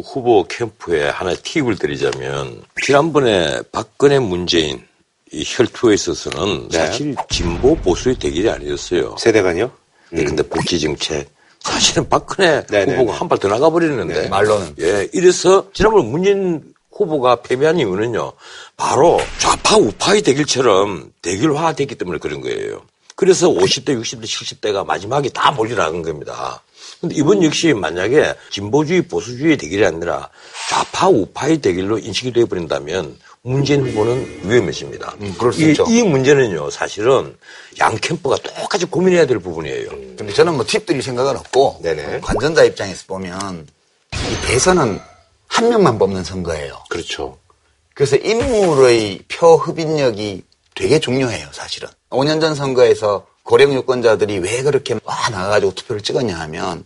후보 캠프에 하나의 팁을 드리자면 지난번에 박근혜 문재인 이 혈투에 있어서는 네. 사실 진보 보수의 대결이 아니었어요. 세대간요? 네, 근데 복지 정책 사실은 박근혜 네네네. 후보가 한 발 더 나가 버리는데 네, 말로는. 예 이래서 지난번 문재인 후보가 패배한 이유는요 바로 좌파 우파의 대결처럼 대결화됐기 때문에 그런 거예요. 그래서 50대, 60대, 70대가 마지막에 다 몰려나간 겁니다. 근데 이번 역시 만약에 진보주의, 보수주의 대결이 아니라 좌파, 우파의 대결로 인식이 되어버린다면 문재인 후보는 위험해집니다. 음, 그럴 수 이, 있죠. 이 문제는요, 사실은 양 캠프가 똑같이 고민해야 될 부분이에요. 근데 저는 뭐 팁들이 생각은 없고 관전자 입장에서 보면 이 대선은 한 명만 뽑는 선거예요. 그렇죠. 그래서 인물의 표 흡인력이 되게 중요해요, 사실은. 5년 전 선거에서 고령 유권자들이 왜 그렇게 와 나가가지고 투표를 찍었냐 하면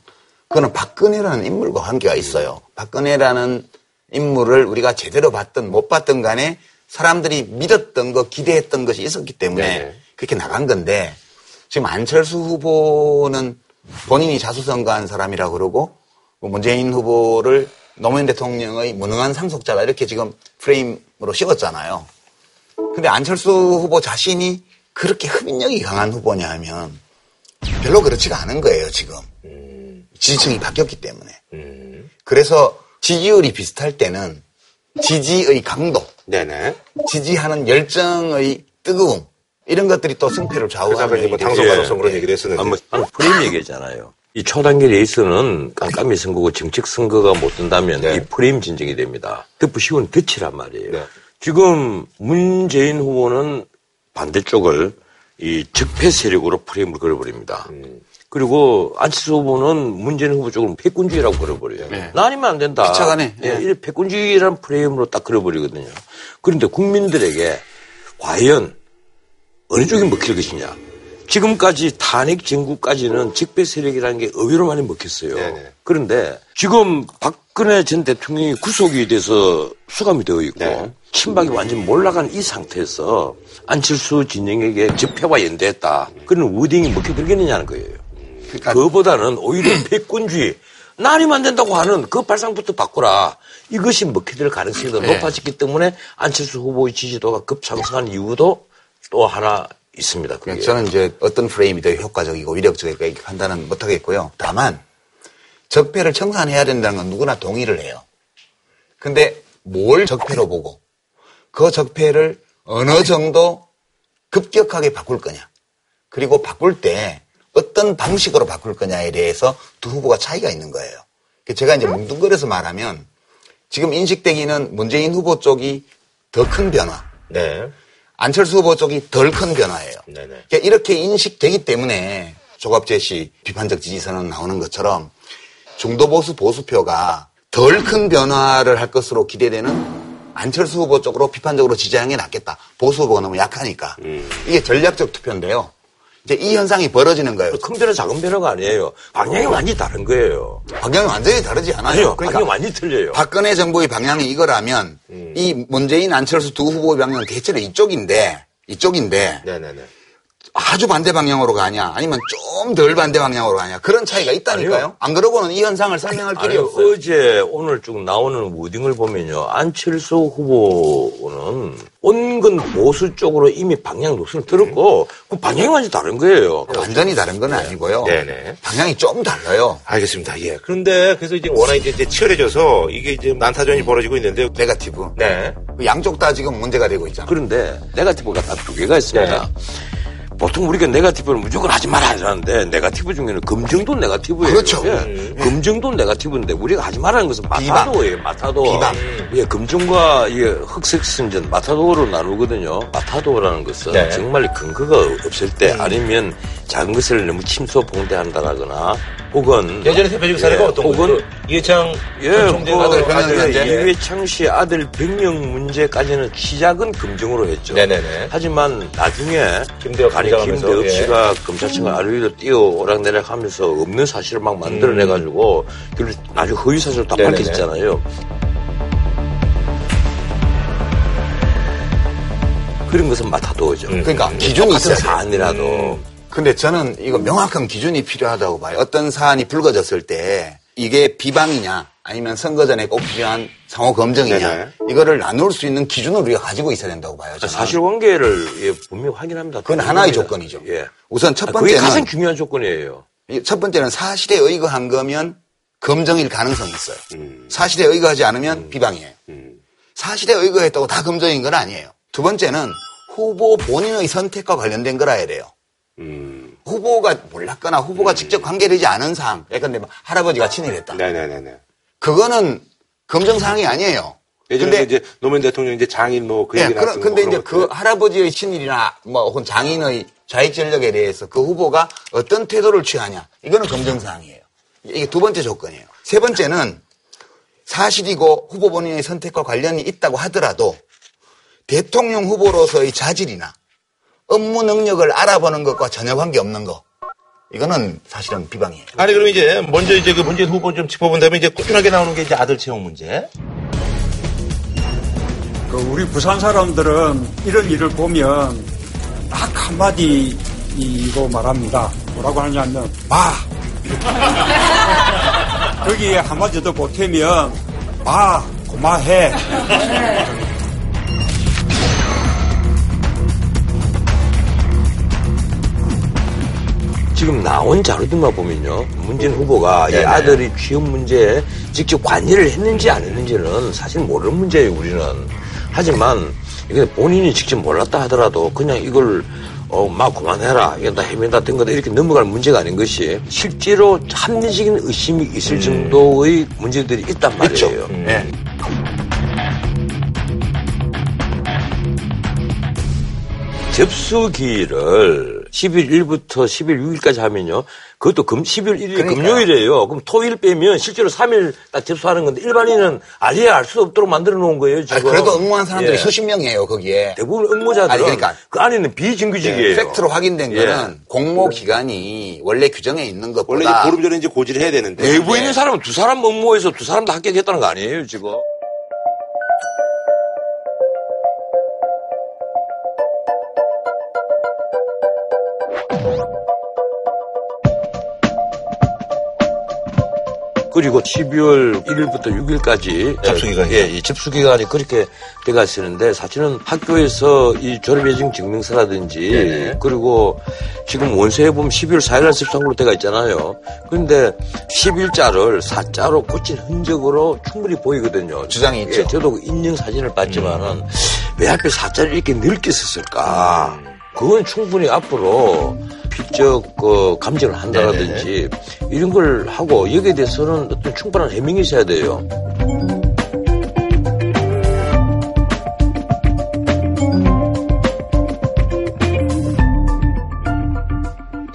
그거는 박근혜라는 인물과 관계가 있어요. 박근혜라는 인물을 우리가 제대로 봤든 못 봤든 간에 사람들이 믿었던 거, 기대했던 것이 있었기 때문에 네. 그렇게 나간 건데 지금 안철수 후보는 본인이 자수성가한 사람이라 그러고 뭐 문재인 후보를 노무현 대통령의 무능한 상속자다 이렇게 지금 프레임으로 씌웠잖아요. 근데 안철수 후보 자신이 그렇게 흡인력이 강한 후보냐 하면 별로 그렇지가 않은 거예요, 지금. 지지층이 바뀌었기 때문에. 그래서 지지율이 비슷할 때는 지지의 강도, 네네. 지지하는 열정의 뜨거움 이런 것들이 또 승패를 좌우하는 이제 뭐 당선. 가능성 그런 얘기를 했었는데. 아, 뭐, 방 프레임 얘기했잖아요. 이 초단기 레이스는 깜깜이 선거고 정책 선거가 못 된다면 이 프레임 진정이 됩니다. 덮고 쉬운 덫이란 말이에요. 지금 문재인 후보는 반대쪽을 이 적폐 세력으로 프레임을 걸어버립니다. 그리고 안철수 후보는 문재인 후보 쪽을 패권주의라고 걸어버려요. 나 아니면 안 된다. 피차가네. 예, 이 패권주의라는 프레임으로 딱 걸어버리거든요. 그런데 국민들에게 과연 어느 쪽이 먹힐 것이냐. 지금까지 탄핵 정국까지는 적폐 세력이라는 게 의외로 많이 먹혔어요. 그런데 지금 박근혜 전 대통령이 구속이 돼서 수감이 되어 있고 친박이 완전 몰락한 이 상태에서 안철수 진영에게 적폐와 연대했다. 그런 워딩이 먹혀들겠느냐는 거예요. 그거보다는 오히려 *clears throat* 패권주의 나 아니면 안 된다고 하는 그 발상부터 바꾸라. 이것이 먹혀들 가능성이 더 네. 높아졌기 때문에 안철수 후보의 지지도가 급상승한 이유도 또 하나 있습니다. 그게. 저는 이제 어떤 프레임이 더 효과적이고 위력적일까 이렇게 판단은 못하겠고요. 다만 적폐를 청산해야 된다는 건 누구나 동의를 해요. 근데 뭘 적폐로 보고 그 적폐를 어느 정도 급격하게 바꿀 거냐. 그리고 바꿀 때 어떤 방식으로 바꿀 거냐에 대해서 두 후보가 차이가 있는 거예요. 제가 이제 뭉뚱그려서 말하면 지금 인식되기는 문재인 후보 쪽이 더 큰 변화. 네. 안철수 후보 쪽이 덜 큰 변화예요. 그러니까 이렇게 인식되기 때문에 조갑재 씨 비판적 지지선언 나오는 것처럼 중도 보수 보수표가 덜 큰 변화를 할 것으로 기대되는 안철수 후보 쪽으로 비판적으로 지지하는 게 낫겠다. 보수 후보가 너무 약하니까. 이게 전략적 투표인데요. 이제 이 현상이 벌어지는 거예요. 큰 변화, 작은 변화가 아니에요. 방향이 완전히 다른 거예요. 방향이 완전히 다르지 않아요. 아니요, 그러니까 방향이 완전히 틀려요. 박근혜 정부의 방향이 이거라면 이 문재인 안철수 두 후보의 방향은 대체로 이쪽인데 이쪽인데 네네네. 아주 반대 방향으로 가냐 아니면 좀 덜 반대 방향으로 가냐 그런 차이가 있다니까요. 아니요. 안 그러고는 이 현상을 설명할 길이 아니요, 없어요. 어제 오늘 쭉 나오는 워딩을 보면요. 안철수 후보는 온건 보수 쪽으로 이미 방향 노선을 들었고 그 방향이 완전히 다른 거예요. 완전히 다른 건 아니고요. 네네. 방향이 좀 달라요. 알겠습니다. 예. 그런데 그래서 이제 워낙 이제, 이제 치열해져서 이게 이제 난타전이 벌어지고 있는데 네가티브. 네. 양쪽 다 지금 문제가 되고 있잖아요. 그런데 네가티브가 딱두 개가 있습니다. 보통 우리가 네가티브를 무조건 하지 말아 이러는데 네가티브 중에는 검증도 네가티브예요. 그렇죠. 예. 음. 검증도 네가티브인데 우리가 하지 말라는 것은 마타도예요. 마타도. 비방. 예, 검증과 이게 흑색선전 마타도로 나누거든요. 마타도라는 것은 네. 정말 근거가 없을 때 아니면 작은 것을 너무 침소 봉대한다라거나 혹은 예전에 대표적 사례가 어떤 혹은 거죠? 이해창 예, 총재 그 아들 문제. 이회창 씨 아들 병역 문제까지는 시작은 검증으로 했죠. 네네네. 하지만 나중에 김대엽 아니 김대엽 예. 씨가 검찰청을 아래위로 뛰어 오락내락하면서 없는 사실을 막 만들어내가지고 결국 나중에 허위 사실 다 음. 네네네. 밝혀졌잖아요. 그런 것은 맡아도죠. 그러니까 기준이 똑같은 있어야 돼요. 사안이라도 근데 저는 이거 명확한 기준이 필요하다고 봐요. 어떤 사안이 불거졌을 때 이게 비방이냐 아니면 선거 전에 꼭 필요한 상호 검증이냐 네네. 이거를 나눌 수 있는 기준을 우리가 가지고 있어야 된다고 봐요. 저는. 사실관계를 예, 분명히 확인합니다. 그건 하나의. 조건이죠. 예. 우선 첫 아, 그게 가장 번째는 중요한 조건이에요. 이첫 번째는 사실에 의거한 거면 검증일 가능성이 있어요. 음. 사실에 의거하지 않으면 비방이에요. 사실에 의거했다고 다 검증인 건 아니에요. 두 번째는 후보 본인의 선택과 관련된 거라야 돼요. 음. 후보가 몰랐거나 후보가 직접 관계되지 않은 사항. 예컨대 뭐 할아버지가 친일했다. 네네네네. 그거는 검증 사항이 아니에요. 예전에 근데 이제 노무현 대통령 이제 장인 뭐그 예, 얘기 그런- 나왔던 근데 거 이제 그. 할아버지의 친일이나 뭐 혹은 장인의 좌익 전력에 대해서 그 후보가 어떤 태도를 취하냐. 이거는 검증 사항이에요. 이게 두 번째 조건이에요. 세 번째는 사실이고 후보 본인의 선택과 관련이 있다고 하더라도 대통령 후보로서의 자질이나 업무 능력을 알아보는 것과 전혀 관계 없는 거. 이거는 사실은 비방이에요. 아니 그럼 이제 먼저 이제 그 문재인 후보 좀 짚어본다면 이제 꾸준하게 나오는 게 이제 아들 채용 문제. 그 우리 부산 사람들은 이런 일을 보면 딱 한마디 이거 말합니다. 뭐라고 하냐면 봐. *laughs* 거기에 한마디 더 보태면 아 고마해. 지금 나온 자료들만 보면요. 문재인 후보가 이 네네. 아들이 취업 문제에 직접 관여를 했는지 안 했는지는 사실 모르는 문제예요, 우리는. 하지만 이게 본인이 직접 몰랐다 하더라도 그냥 이걸 어, 막 그만해라. 이게 다 헤맨다 된 거다. 이렇게 넘어갈 문제가 아닌 것이 실제로 합리적인 의심이 있을 정도의 문제들이 있단 말이에요. 예. 접수기를 10일 1일부터 10일 6일까지 하면요. 그것도 금, 10일 1일 그러니까요. 금요일이에요. 그럼 토일 빼면 실제로 3일 딱 접수하는 건데 일반인은 알리야 알수 없도록 만들어 놓은 거예요. 지금. 아니, 그래도 응모한 사람들이 예. 수십 명이에요, 거기에. 대부분 응모자들은 아니, 그러니까. 그 안에는 비정규직이에요. 팩트로 확인된 예. 거는 공모 기간이 원래 규정에 있는 것보다 원래 보름 전에 이제 고지를 해야 되는데. 내부에 있는 사람은 두 사람 응모해서 두 사람 다 합격했다는 거 아니에요, 지금. 그리고 12월 1일부터 6일까지 접수기간이요? 예, 이 접수기간이 그렇게 돼가 있었는데 사실은 학교에서 이 졸업예정 증명서라든지 네네. 그리고 지금 원서에 보면 12월 4일날 접수한 걸로 돼가 있잖아요. 그런데 10일자를 사자로 고친 흔적으로 충분히 보이거든요. 주장이 있죠. 예, 저도 그 인증 사진을 봤지만은 왜 하필 사자를 이렇게 넓게 썼을까? 그건 충분히 앞으로 피적 그 감정을 한다라든지 이런 걸 하고 여기에 대해서는 어떤 충분한 해명이 있어야 돼요.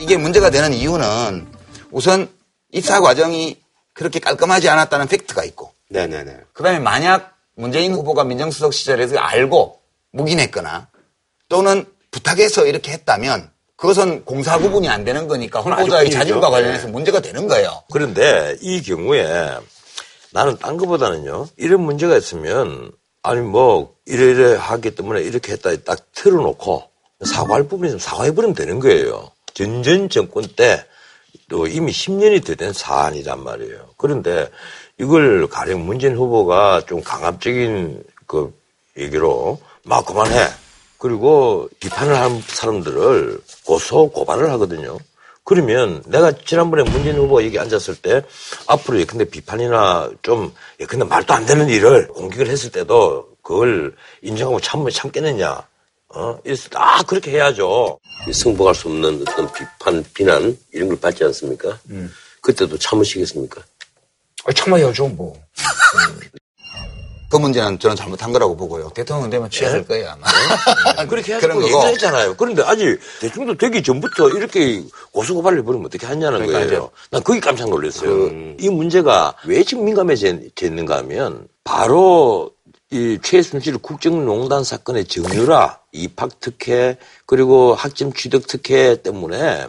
이게 문제가 되는 이유는 우선 입사 과정이 그렇게 깔끔하지 않았다는 팩트가 있고 네네네. 그 다음에 만약 문재인 후보가 민정수석 시절에서 알고 묵인했거나 또는 부탁해서 이렇게 했다면 그것은 공사 구분이 안 되는 거니까 후보자의 아주 자질과 큰일이죠. 관련해서 네. 문제가 되는 거예요. 그런데 이 경우에 나는 딴 것보다는요, 이런 문제가 있으면, 아니 뭐, 이래이래 하기 때문에 이렇게 했다 딱 틀어놓고, 사과할 부분이 있으면 사과해버리면 되는 거예요. 전전 정권 때, 또 이미 10년이 더 된 사안이란 말이에요. 그런데 이걸 가령 문재인 후보가 좀 강압적인 그 얘기로 막 그만해. 그리고 비판을 한 사람들을 고소, 고발을 하거든요. 그러면 내가 지난번에 문재인 후보가 여기 앉았을 때 앞으로 예컨대 비판이나 좀 예컨대 말도 안 되는 일을 공격을 했을 때도 그걸 인정하고 참, 참겠느냐. 어? 이랬을 때, 아, 그렇게 해야죠. 승복할 수 없는 어떤 비판, 비난 이런 걸 받지 않습니까? 그때도 참으시겠습니까? 아, 참아야죠, 뭐. *laughs* 그 문제는 저는 잘못한 거라고 보고요. 대통령 되면 취하할 거예요, 아마. 아, 그렇게 하고 그런 거고. 얘기를 했잖아요. 그런데 아직 대통령도 되기 전부터 이렇게 고소고발을 해버리면 어떻게 하냐는 그러니까 거예요. 난 그게 깜짝 놀랐어요. 이 문제가 왜 지금 민감해졌는가 하면 바로 이 최순실 국정농단 사건의 정유라, 입학 특혜, 그리고 학점 취득 특혜 때문에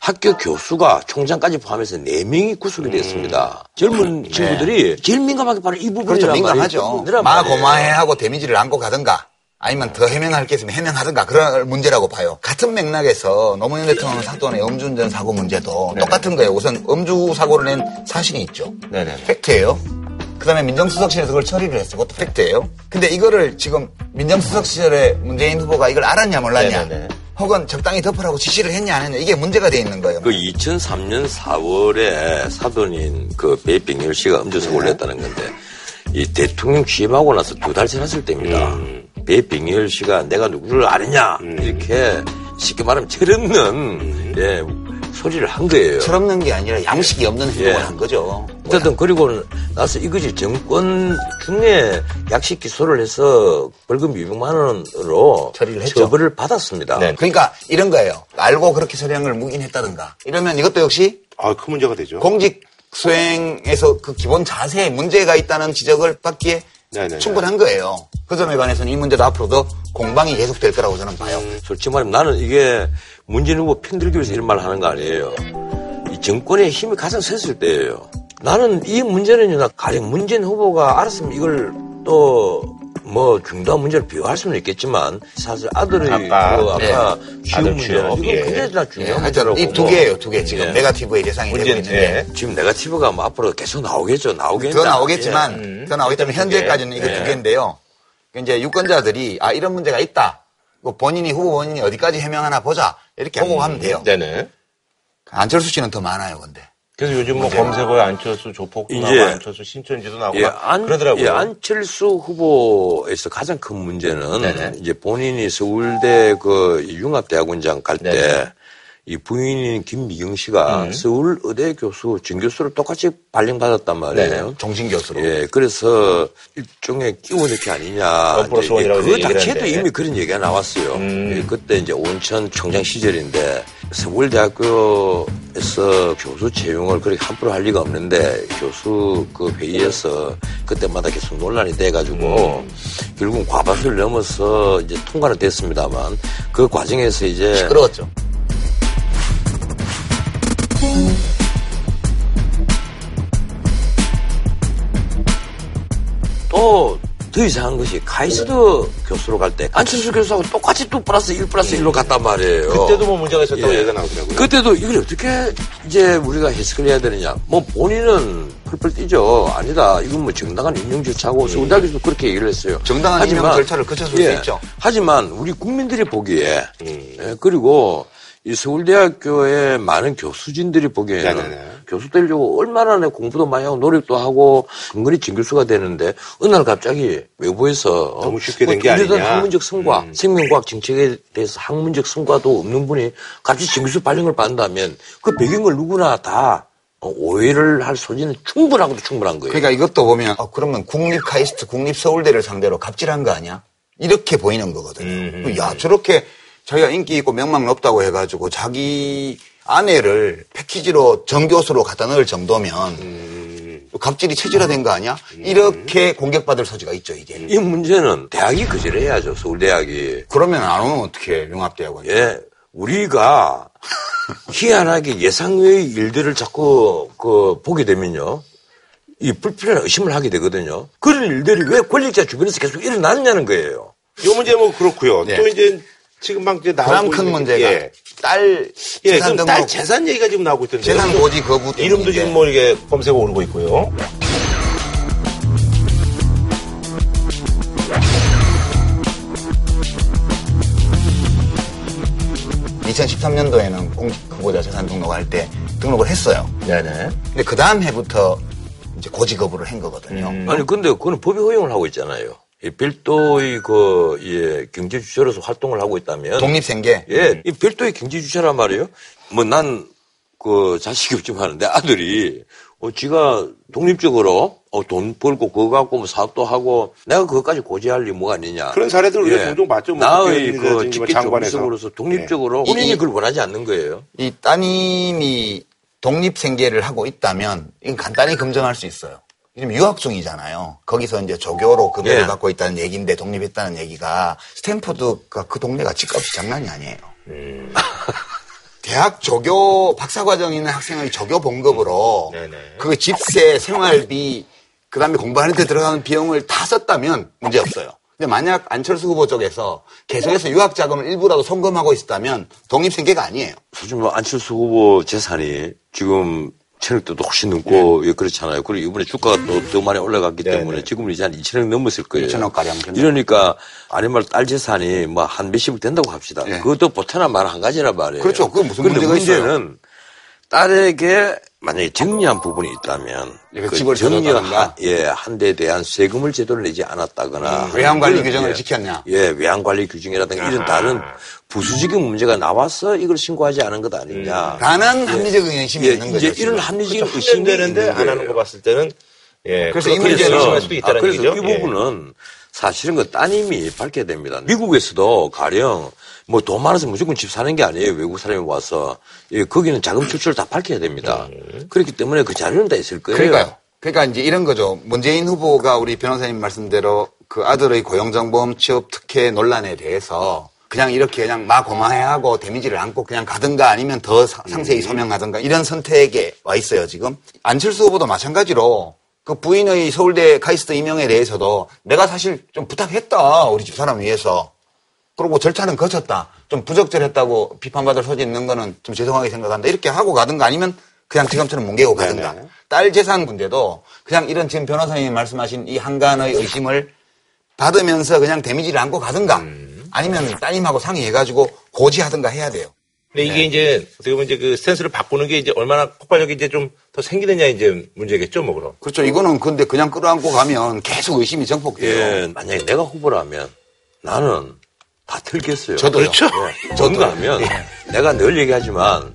학교 교수가 총장까지 포함해서 네명이 구속이 됐습니다. 젊은 친구들이 제일 민감하게 바로 이 부분이란 그렇죠. 민감하죠. 이 부분이란 마 말이에요. 고마해 하고 데미지를 안고 가든가 아니면 더 해명할 게 있으면 해명하든가 그런 문제라고 봐요. 같은 맥락에서 노무현 대통령 사건 의 음주운전 사고 문제도 똑같은 거예요. 우선 음주 사고를 낸 사실이 있죠. 네네. 팩트예요. 그 다음에 민정수석실에서 그걸 처리를 했어요. 그것도 팩트예요. 근데 이거를 지금 민정수석 시절에 문재인 후보가 이걸 알았냐 몰랐냐 네네네. 혹은 적당히 덮으라고 지시를 했냐 안 했냐 이게 문제가 돼 있는 거예요. 그 2003년 4월에 사돈인 그 배병열 씨가 음주사고를 냈다는 건데 이 대통령 취임하고 나서 두 달 지났을 때입니다. 배병열 씨가 내가 누구를 아느냐 이렇게 쉽게 말하면 철없는 예, 소리를 한 거예요. 철없는 게 아니라 양식이 없는 행동을 예. 한 거죠. 어쨌든 그리고 나서 이것이 정권 중에 약식 기소를 해서 벌금 200만 원으로 처리를 했죠. 처벌을 받았습니다. 그러니까 이런 거예요. 알고 그렇게 서량을 묵인했다든가. 이러면 이것도 역시 아, 큰 문제가 되죠. 공직 수행에서 그 기본 자세에 문제가 있다는 지적을 받기에 네네네. 충분한 거예요. 그 점에 관해서는 이 문제도 앞으로도 공방이 계속될 거라고 저는 봐요. 솔직히 말하면 나는 이게 문재인 후보 편들기 위해서 이런 말을 하는 거 아니에요. 이 정권의 힘이 가장 셌을 때예요. 나는 이 문제는요, 나 가령 문재인 후보가 알았으면 이걸 또 뭐 중도한 문제를 비교할 수는 있겠지만 사실 아들의 아까, 그 아까 아들 문제는 이건 예. 굉장히 예, 중요한 하여튼 문제라고. 이두 뭐. 개예요, 두 개. 지금 예. 네가티브의 되고 문제는, 있는데. 지금 네가티브가 뭐 앞으로 계속 나오겠죠. 나오겠죠. 더 나오겠지만, 더 나오겠지만 일단 두 개. 현재까지는 이거 예. 두 개인데요. 이제 유권자들이 아 이런 문제가 있다. 뭐 본인이 후보 본인이 어디까지 해명하나 보자 이렇게 보고하면 돼요. 네네. 안철수 씨는 더 많아요, 근데. 그래서 요즘 뭐 검색어에 안철수 조폭도 이제- 나오고 안철수 신천지도 나오고 예, 막 안, 그러더라고요. 예, 안철수 후보에서 가장 큰 문제는 네네. 이제 본인이 서울대 그 융합대학원장 갈 때. 이 부인인 김미경 씨가 음. 서울 의대 교수, 정교수를 똑같이 발령받았단 말이에요. 네, 종신 교수로. 예, 그래서 일종의 끼워 넣기 아니냐. 원 플러스 원이라고 그 자체도. 이미 그런 얘기가 나왔어요. 음. 예, 그때 이제 온천 총장 시절인데 서울대학교에서 교수 채용을 그렇게 함부로 할 리가 없는데 교수 그 회의에서 그때마다 계속 논란이 돼가지고 결국 과반수를 넘어서 이제 통과는 됐습니다만 그 과정에서 이제 시끄러웠죠. 또 더 이상한 것이 카이스트 교수로 갈 때 안철수 교수하고 똑같이 2 플러스 1 플러스 1로 갔단 말이에요. 그때도 뭐 문제가 있었다고 예. 얘기가 나오더라고요. 그때도 이걸 어떻게 이제 우리가 해석을 해야 되느냐. 뭐 본인은 펄펄 뛰죠. 아니다. 이건 뭐 정당한 임명 절차고 서울대학에서 그렇게 얘기를 했어요. 음. 정당한 임명 절차를 거쳤을 수 있죠. 하지만 우리 국민들이 보기에 음. 예, 그리고 이 서울대학교의 많은 교수진들이 보기에는 네네네. 교수 되려고 얼마나 내 공부도 많이 하고 노력도 하고 은근히 진교수가 되는데 어느 날 갑자기 외부에서 너무 쉽게 뭐 된게 이러던 아니냐. 음. 학문적 성과, 생명과학 정책에 대해서 학문적 성과도 없는 분이 갑자기 진교수 발령을 받는다면 그 배경을 누구나 다 어, 오해를 할 소지는 충분하고도 충분한 거예요. 그러니까 이것도 보면 어, 그러면 국립 카이스트, 국립 서울대를 상대로 갑질한 거 아니야? 이렇게 보이는 거거든요. 음, 야 저렇게 자기가 인기 있고 명망 높다고 해가지고 자기 아내를 패키지로 정교수로 갖다 넣을 정도면 음. 갑질이 체질화된 거 아니야? 이렇게 공격받을 소지가 있죠 이게. 이 문제는 대학이 거절해야죠. 서울대학이. 그러면 안 오면 어떻게 융합대학원? 예, 우리가 *laughs* 희한하게 예상 외의 일들을 자꾸 그 보게 되면요. 이 불필요한 의심을 하게 되거든요. 그런 일들이 왜 권력자 주변에서 계속 일어나느냐는 거예요. 이 문제 뭐 그렇고요. 예. 또 이제 지금 막 이제 나오고 가장 큰 있는 문제가 예. 딸 예, 재산 그럼 등록 딸 재산 얘기가 지금 나오고 있던데. 재산 고지 거부 때문에 이름도 지금 뭐 이게 검색어 오르고 있고요. 2013년도에는 공직 후보자 재산 등록할 때 등록을 했어요. 네네. 근데 그 다음 해부터 이제 고지 거부를 한 거거든요. 아니, 근데 그거는 법이 허용을 하고 있잖아요. 이 별도의 그, 예, 경제주체로서 활동을 하고 있다면. 독립생계. 예, 이 별도의 경제주체란 말이에요. 뭐 난, 그, 자식이 없지만 내 아들이, 어, 지가 독립적으로, 어, 돈 벌고, 그거 갖고 뭐 사업도 하고, 내가 그것까지 고지할 리 뭐가 있느냐. 그런 사례들 우리가 종종 봤죠. 뭐 나의 그 국회의원이라든지 직계 뭐 장관에서. 정비석으로서 독립적으로 예. 본인이 이- 그걸 원하지 않는 거예요. 이 따님이 독립생계를 하고 있다면 이건 간단히 검증할 수 있어요. 지금 유학 중이잖아요. 거기서 이제 조교로 급여를 예. 받고 있다는 얘기인데 독립했다는 얘기가 스탠포드가 그 동네가 집값이 장난이 아니에요. *laughs* 대학 조교 박사과정 있는 학생의 조교 봉급으로 그 집세, 생활비, 그 다음에 공부하는 데 들어가는 비용을 다 썼다면 문제 없어요. 근데 만약 안철수 후보 쪽에서 계속해서 유학 자금을 일부라도 송금하고 있었다면 독립 생계가 아니에요. 솔직히 뭐 안철수 후보 재산이 지금 천억대도 훨씬 넘고 예, 그렇잖아요. 그리고 이번에 주가가 또 더 많이 올라갔기 때문에 지금은 이제 한 2천억 넘었을 거예요. 2천억 가량. 이러니까 아니 말 딸 재산이 뭐 한 몇십억 된다고 합시다. 그것도 보태나 말 한 가지란 말이에요. 예. 그렇죠. 그건 무슨 문제가 있어요? 딸에게 만약에 정리한 부분이 있다면 그그 집을 정리한 사줬다든가? 한, 예, 한대 대한 세금을 제대로 내지 않았다거나 음, 외환관리 규정을 예, 지켰냐? 예, 외환관리 규정이라든가 이런 다른 부수적인 문제가 나와서 이걸 신고하지 않은 것 아니냐. 라는 합리적 의심이 예, 있는 거죠. 이제. 이런 합리적인 그렇죠. 의심이 되는데 안 하는. 거 봤을 때는 예. 그래서 이 문제는 의심할 수도 있다는 아, 그래서 얘기죠. 이 예. 부분은 사실은 그 따님이 밝혀야 됩니다. 미국에서도 가령 뭐 돈 많아서 무조건 집 사는 게 아니에요. 외국 사람이 와서. 예, 거기는 자금 출처를 다 밝혀야 됩니다. 그렇기 때문에 그 자료는 다 있을 거예요. 그러니까요. 그러니까 이제 이런 거죠. 문재인 후보가 우리 변호사님 말씀대로 그 아들의 고용정보험 취업 특혜 논란에 대해서 그냥 이렇게 그냥 마고마해하고 데미지를 안고 그냥 가든가 아니면 더 사- 상세히 소명하든가 이런 선택에 와 있어요 지금. 안철수 후보도 마찬가지로 그 부인의 서울대 카이스트 임용에 대해서도 내가 사실 좀 부탁했다. 우리 집사람 위해서. 그리고 절차는 거쳤다. 좀 부적절했다고 비판받을 소지 있는 거는 좀 죄송하게 생각한다. 이렇게 하고 가든가 아니면 그냥 지금처럼 뭉개고 가든가. 딸 재산 문제도 그냥 이런 지금 변호사님이 말씀하신 이 한간의 의심을 받으면서 그냥 데미지를 안고 가든가 아니면 따님하고 상의해가지고 고지하든가 해야 돼요. 근데 이게 이제 어떻게 보면 이제 그 스탠스를 바꾸는 게 이제 얼마나 폭발력이 이제 좀 더 생기느냐 이제 문제겠죠, 뭐 그럼. 그렇죠. 이거는 근데 그냥 끌어안고 가면 계속 의심이 정폭돼요. 예, 만약에 내가 후보라면 나는 다 틀겠어요. 저도요. 그렇죠. 예. 뭔가 하면 내가 늘 얘기하지만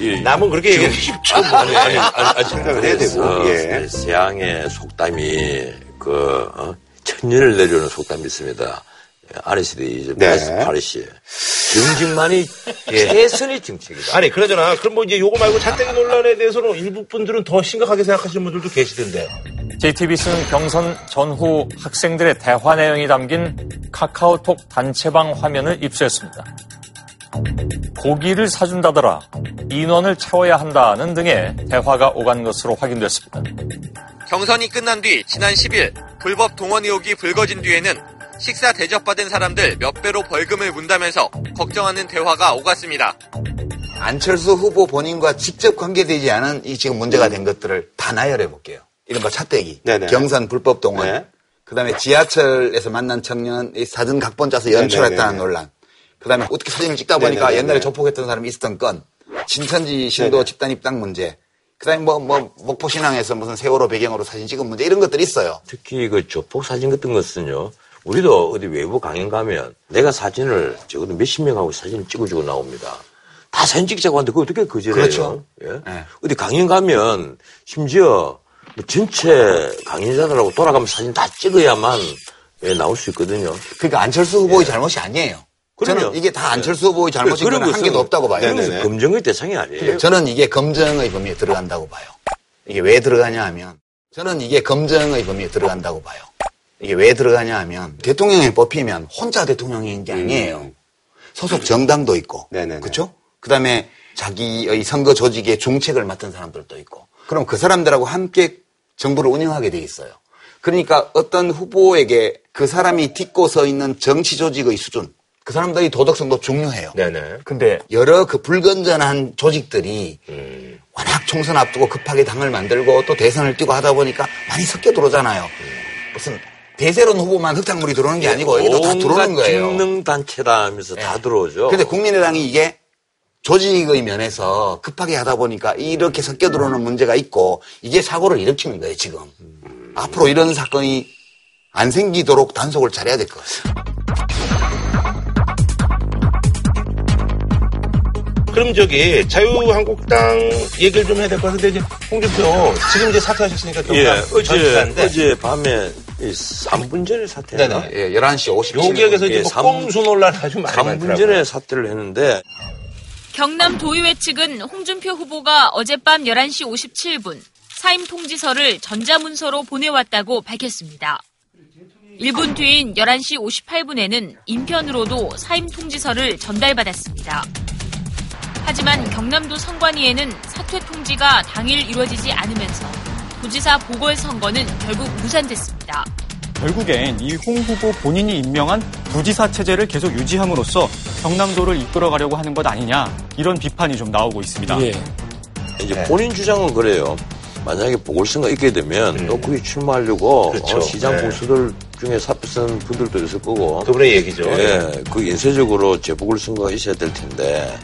이 남은 그렇게 지금- 얘기하기 쉽죠. 아니, 아니, 생각을 해야 되고, 예. 서양의 속담이 그 어? 천년을 내려오는 속담이 있습니다. 이제 네. 파리시 정직만이 *laughs* 예. 최선의 정책이다. 아니, 그러잖아. 그럼 뭐 이제 요거 말고 잔떼기 논란에 대해서는 일부 분들은 더 심각하게 생각하시는 분들도 계시던데. JTBC는 경선 전후 학생들의 대화 내용이 담긴 카카오톡 단체방 화면을 입수했습니다. 고기를 사준다더라, 인원을 채워야 한다는 등의 대화가 오간 것으로 확인됐습니다. 경선이 끝난 뒤 지난 10일 불법 동원 의혹이 불거진 뒤에는 식사 대접받은 사람들 몇 배로 벌금을 문다면서 걱정하는 대화가 오갔습니다. 안철수 후보 본인과 직접 관계되지 않은 이 지금 문제가 된 것들을 다 나열해 볼게요. 이른바 차떼기, 네네. 경선 불법 동원, 네. 그다음에 지하철에서 만난 청년 이 사진 각본 짜서 연출했다는 네네네네. 논란, 그다음에 어떻게 사진을 찍다 보니까 네네네네. 옛날에 조폭했던 사람이 있었던 건, 진천지 신도 네네. 집단 입당 문제, 그다음에 뭐, 뭐, 목포신앙에서 무슨 세월호 배경으로 사진 찍은 문제 이런 것들이 있어요. 특히 그 조폭 사진 같은 것은요. 우리도 어디 외부 강연 가면 내가 사진을 적어도 몇십 명하고 사진을 찍어주고 나옵니다. 다 사진 찍자고 하는데 그거 어떻게 거절해요? 그렇죠. 예? 어디 강연 가면 심지어 뭐 전체 강연자들하고 돌아가면서 사진 다 찍어야만 예, 나올 수 있거든요. 그러니까 안철수 후보의 잘못이 아니에요. 그럼요. 저는 이게 다 안철수 후보의 잘못인 그런 건한 것은- 개도 없다고 봐요. 것은 검증의 대상이 아니에요. 저는 이게 검증의 범위에 들어간다고 봐요. 이게 왜 들어가냐 하면 저는 이게 검증의 범위에 들어간다고 봐요. 이게 왜 들어가냐 하면 대통령이 뽑히면 혼자 대통령인 게 아니에요. 소속 정당도 있고, 그렇죠? 그다음에 자기의 선거 조직의 중책을 맡은 사람들도 있고, 그럼 그 사람들하고 함께 정부를 운영하게 돼 있어요. 그러니까 어떤 후보에게 그 사람이 딛고 서 있는 정치 조직의 수준, 그 사람들의 도덕성도 중요해요. 네네. 근데 여러 그 불건전한 조직들이 워낙 총선 앞두고 급하게 당을 만들고 또 대선을 뛰고 하다 보니까 많이 섞여 들어오잖아요. 무슨 대세론 후보만 흑탕물이 들어오는 게 아니고 여기도 다 들어오는 거예요. 기능 단체다 하면서 다 들어오죠. 근데 국민의당이 이게 조직의 면에서 급하게 하다 보니까 이렇게 섞여 들어오는 문제가 있고 이게 사고를 일으키는 거예요, 지금. 앞으로 이런 사건이 안 생기도록 단속을 잘해야 될 것 같아요. 그럼 저기 자유한국당 얘기를 좀 해야 될 것 같은데 이제 홍준표 지금 이제 사퇴하셨으니까 예, 어제, 어제 밤에 3분 전에 사퇴했나? 네네. 예, 11시 57분. 요 지역에서 이제 예, 뭐 삼- 꼼수 논란 아주 많이 3분 많더라고요. 전에 사퇴를 했는데 경남 도의회 측은 홍준표 후보가 어젯밤 11시 57분 사임 통지서를 전자문서로 보내왔다고 밝혔습니다. 1분 뒤인 11시 58분에는 인편으로도 사임 통지서를 전달받았습니다. 하지만 경남도 선관위에는 사퇴 통지가 당일 이루어지지 않으면서 도지사 보궐선거는 결국 무산됐습니다. 결국엔 이 홍 후보 본인이 임명한 부지사 체제를 계속 유지함으로써 경남도를 이끌어가려고 하는 것 아니냐 이런 비판이 좀 나오고 있습니다. 예. 이제 본인 주장은 그래요. 만약에 보궐선거 있게 되면 또 거기 출마하려고 그렇죠. 어, 시장 네. 공수들 중에 사표 쓴 분들도 있을 거고. 그분의 얘기죠. 예, 그 연쇄적으로 재보궐선거가 있어야 될 텐데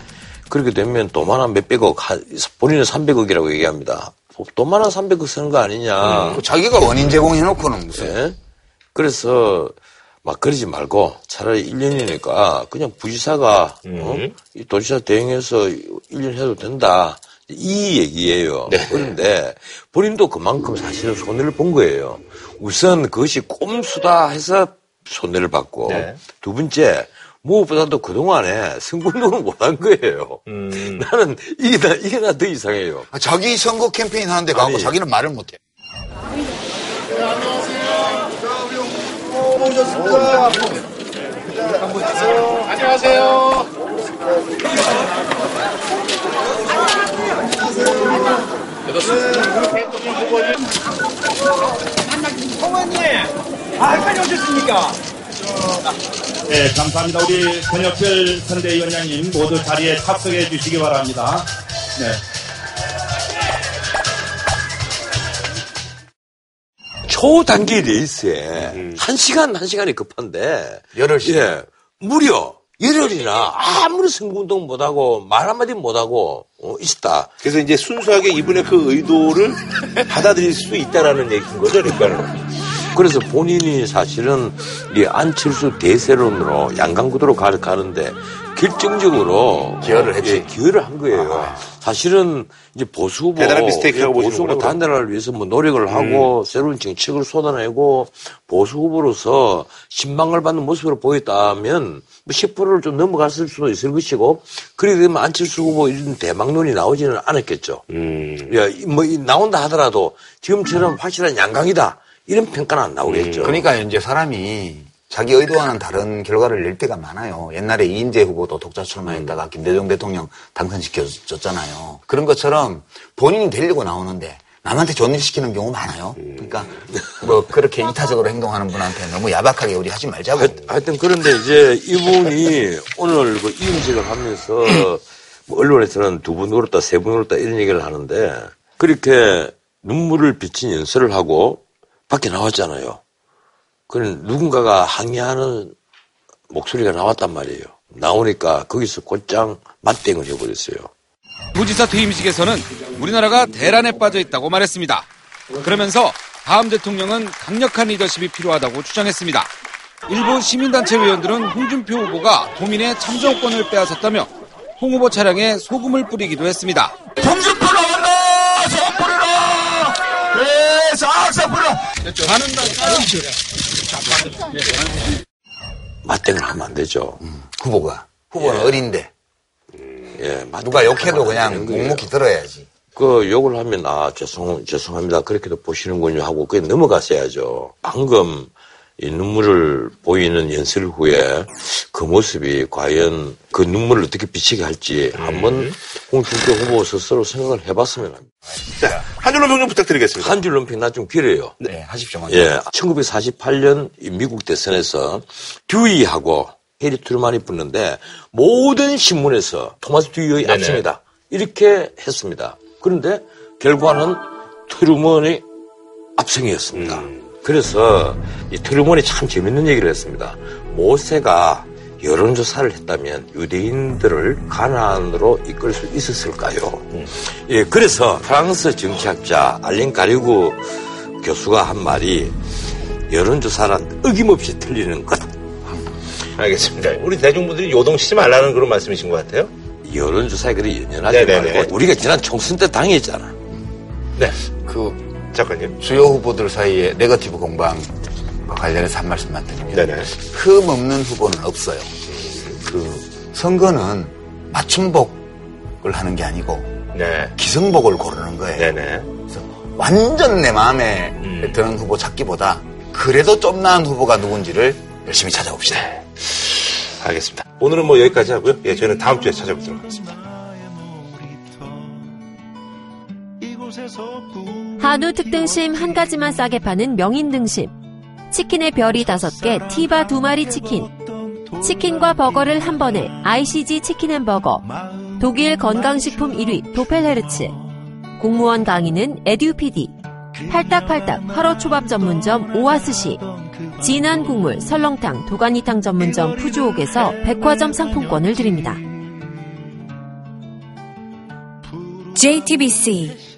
그렇게 되면 도만한 몇백억, 한- 본인은 300억이라고 얘기합니다. 도만한 300억 쓰는 거 아니냐. 음, 자기가 원인 제공해놓고는 무슨. 예? 그래서 막 그러지 말고 차라리 1년이니까 그냥 부지사가 어? 이 도지사 대행해서 1년 해도 된다. 이 얘기예요. 그런데 본인도 그만큼 사실은 손해를 본 거예요. 우선 그것이 꼼수다 해서 손해를 받고 네. 두 번째 무엇보다도 그동안에 승부운동을 못 *laughs* 한 거예요. 나는 이게 나, 이게 나 더 이상해요. 아, 자기 선거 캠페인 하는데 가고. 자기는 말을 못해. 안녕하세요. 아, 빨리 오셨습니까? 네, 감사합니다. 우리 권혁철 선대위원장님 모두 자리에 착석해 주시기 바랍니다. 네. 초단기 레이스에 한 시간 한 시간이 급한데 열흘 시 예, 무려 열흘이나 아무리 승부운동 못하고 말 한마디 못하고 어, 있었다. 그래서 이제 순수하게 이분의 그 의도를 받아들일 수 있다라는 얘기인 거죠, 그러니까. 그래서 본인이 사실은 이 안철수 대세론으로 양강구도로 가- 가는데 결정적으로 기여를 했지. 예, 기여를 한 거예요. 사실은 이제 보수 후보 보수 후보. 단단을 위해서 뭐 노력을 하고 새로운 정책을 쏟아내고 보수 후보로서 신망을 받는 모습으로 보였다면 뭐 10%를 좀 넘어갔을 수도 있을 것이고 그렇게 되면 안철수 후보 이런 대망론이 나오지는 않았겠죠. 야, 이- 뭐 이- 나온다 하더라도 지금처럼 확실한 양강이다 이런 평가는 안 나오겠죠. 그러니까 이제 사람이 자기 의도와는 다른 결과를 낼 때가 많아요. 옛날에 이인재 후보도 독자 출마했다가 김대중 대통령 당선시켜줬잖아요. 그런 것처럼 본인이 되려고 나오는데 남한테 좋은 일 시키는 경우 많아요. 그러니까 뭐 그렇게 이타적으로 행동하는 분한테 너무 야박하게 우리 하지 말자고. 하여튼 그런데 이제 이분이 오늘 그 이음식을 하면서 뭐 언론에서는 두 분 울었다, 세 분 울었다 이런 얘기를 하는데 그렇게 눈물을 비친 연설을 하고 밖에 나왔잖아요. 그는 누군가가 항의하는 목소리가 나왔단 말이에요. 나오니까 거기서 곧장 맞대응을 해버렸어요. 도지사 퇴임식에서는 우리나라가 대란에 빠져 있다고 말했습니다. 그러면서 다음 대통령은 강력한 리더십이 필요하다고 주장했습니다. 일부 시민단체 의원들은 홍준표 후보가 도민의 참정권을 빼앗았다며 홍 후보 차량에 소금을 뿌리기도 했습니다. 홍준표 나온다! 뿌려라! 네, 싹싹 뿌려! 가는 맞대응을 하면 안 되죠. 후보가. 후보는 어린데. 예, 누가 욕해도 그냥 묵묵히 들어야지. 그 욕을 하면 아 죄송 죄송합니다 그렇게도 보시는군요 하고 그게 넘어갔어야죠. 방금 이 눈물을 보이는 연설 후에 그 모습이 과연 그 눈물을 어떻게 비치게 할지 한번 홍준표 후보 스스로 생각을 해봤으면 합니다. 자, 한 줄로 평좀 부탁드리겠습니다. 한 줄로 평나 좀 길어요. 네, 하십시오. 예, 1948년 이 미국 대선에서 듀이하고 해리 트루만이 붙는데 모든 신문에서 토마스 듀이의 네네. 압승이다 이렇게 했습니다. 그런데 결과는 트루먼의 압승이었습니다. 그래서 이 트루먼이 참 재밌는 얘기를 했습니다. 모세가 여론조사를 했다면 유대인들을 가난으로 이끌 수 있었을까요? 예, 그래서 프랑스 정치학자 알렌 가리구 교수가 한 말이 여론조사란 어김없이 틀리는 것. 알겠습니다. 우리 대중분들이 요동치지 말라는 그런 말씀이신 것 같아요. 여론조사에 그리 연연하지 네네네. 말고 우리가 지난 총선 때 당했잖아. 네. 그, 작가님. 주요 후보들 사이에 네거티브 공방과 관련해서 한 말씀만 드리면. 네네. 흠 없는 후보는 없어요. 그, 선거는 맞춤복을 하는 게 아니고, 네. 기성복을 고르는 거예요. 네네. 그래서 완전 내 마음에 드는 후보 찾기보다 그래도 좀 나은 후보가 누군지를 열심히 찾아봅시다. 알겠습니다. 오늘은 뭐 여기까지 하고요. 예, 저희는 다음 주에 찾아뵙도록 하겠습니다. 한우 특등심 한 가지만 싸게 파는 명인 등심. 치킨의 별이 다섯 개, 티바 두 마리 치킨. 치킨과 버거를 한 번에 ICG 치킨 앤 버거. 독일 건강식품 1위 도펠헤르츠. 공무원 강의는 에듀피디. 팔딱팔딱 화로 초밥 전문점 오아스시. 진한 국물 설렁탕 도가니탕 전문점 푸주옥에서 백화점 상품권을 드립니다. JTBC